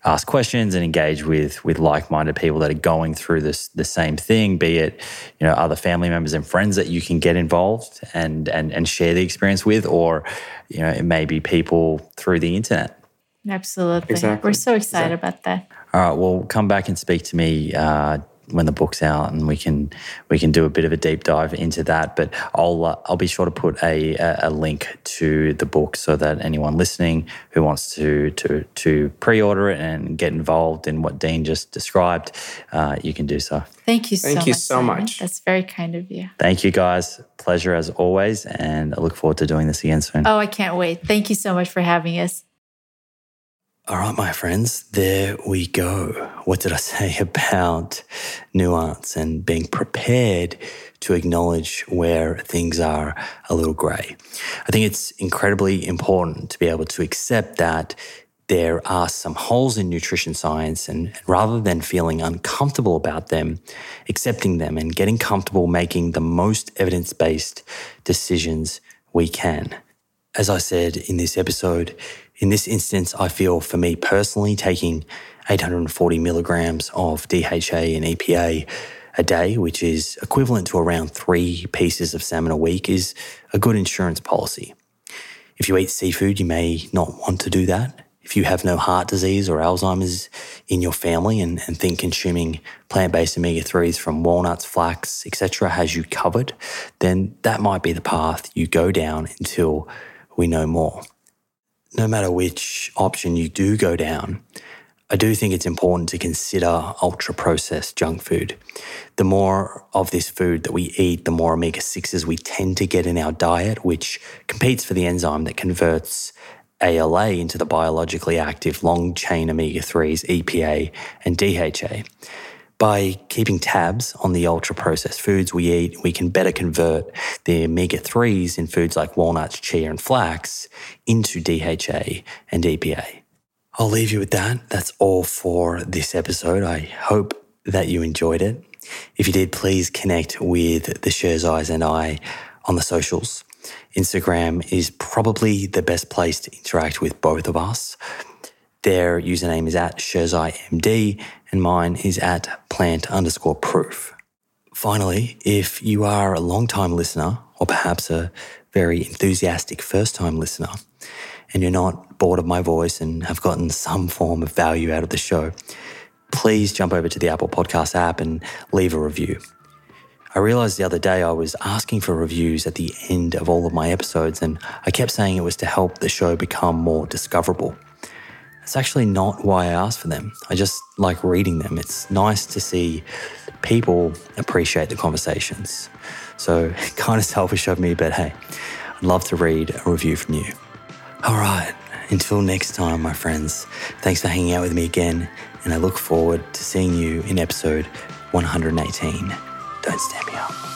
ask questions and engage with with like-minded people that are going through this the same thing, be it you know other family members and friends that you can get involved and and and share the experience with, or you know it may be people through the internet. Absolutely, exactly. we're so excited exactly. about that. All right, well, come back and speak to me. Uh, when the book's out, and we can we can do a bit of a deep dive into that. But I'll uh, I'll be sure to put a, a link to the book so that anyone listening who wants to to to pre-order it and get involved in what Dean just described, uh, you can do so. Thank you. Thank so you much, so much. That's very kind of you. Thank you, guys. Pleasure as always, and I look forward to doing this again soon. Oh, I can't wait. Thank you so much for having us. All right, my friends, there we go. What did I *laughs* say about nuance and being prepared to acknowledge where things are a little grey? I think it's incredibly important to be able to accept that there are some holes in nutrition science, and rather than feeling uncomfortable about them, accepting them and getting comfortable making the most evidence based decisions we can. As I said in this episode, in this instance, I feel for me personally, taking 840 milligrams of DHA and EPA a day, which is equivalent to around three pieces of salmon a week, is a good insurance policy. If you eat seafood, you may not want to do that. If you have no heart disease or Alzheimer's in your family and, and think consuming plant based omega 3s from walnuts, flax, etc., has you covered, then that might be the path you go down until we know more no matter which option you do go down, I do think it's important to consider ultra processed junk food. The more of this food that we eat, the more omega 6s we tend to get in our diet, which competes for the enzyme that converts ALA into the biologically active long chain omega 3s, EPA, and DHA. By keeping tabs on the ultra processed foods we eat, we can better convert the omega 3s in foods like walnuts, chia, and flax into DHA and EPA. I'll leave you with that. That's all for this episode. I hope that you enjoyed it. If you did, please connect with the Sherzais and I on the socials. Instagram is probably the best place to interact with both of us. Their username is at SherZaiMD and mine is at plant underscore proof. Finally, if you are a long time listener or perhaps a very enthusiastic first time listener and you're not bored of my voice and have gotten some form of value out of the show, please jump over to the Apple Podcast app and leave a review. I realized the other day I was asking for reviews at the end of all of my episodes, and I kept saying it was to help the show become more discoverable. It's actually not why I asked for them. I just like reading them. It's nice to see people appreciate the conversations. So, *laughs* kind of selfish of me, but hey, I'd love to read a review from you. All right, until next time, my friends, thanks for hanging out with me again, and I look forward to seeing you in episode 118. Don't stand me up.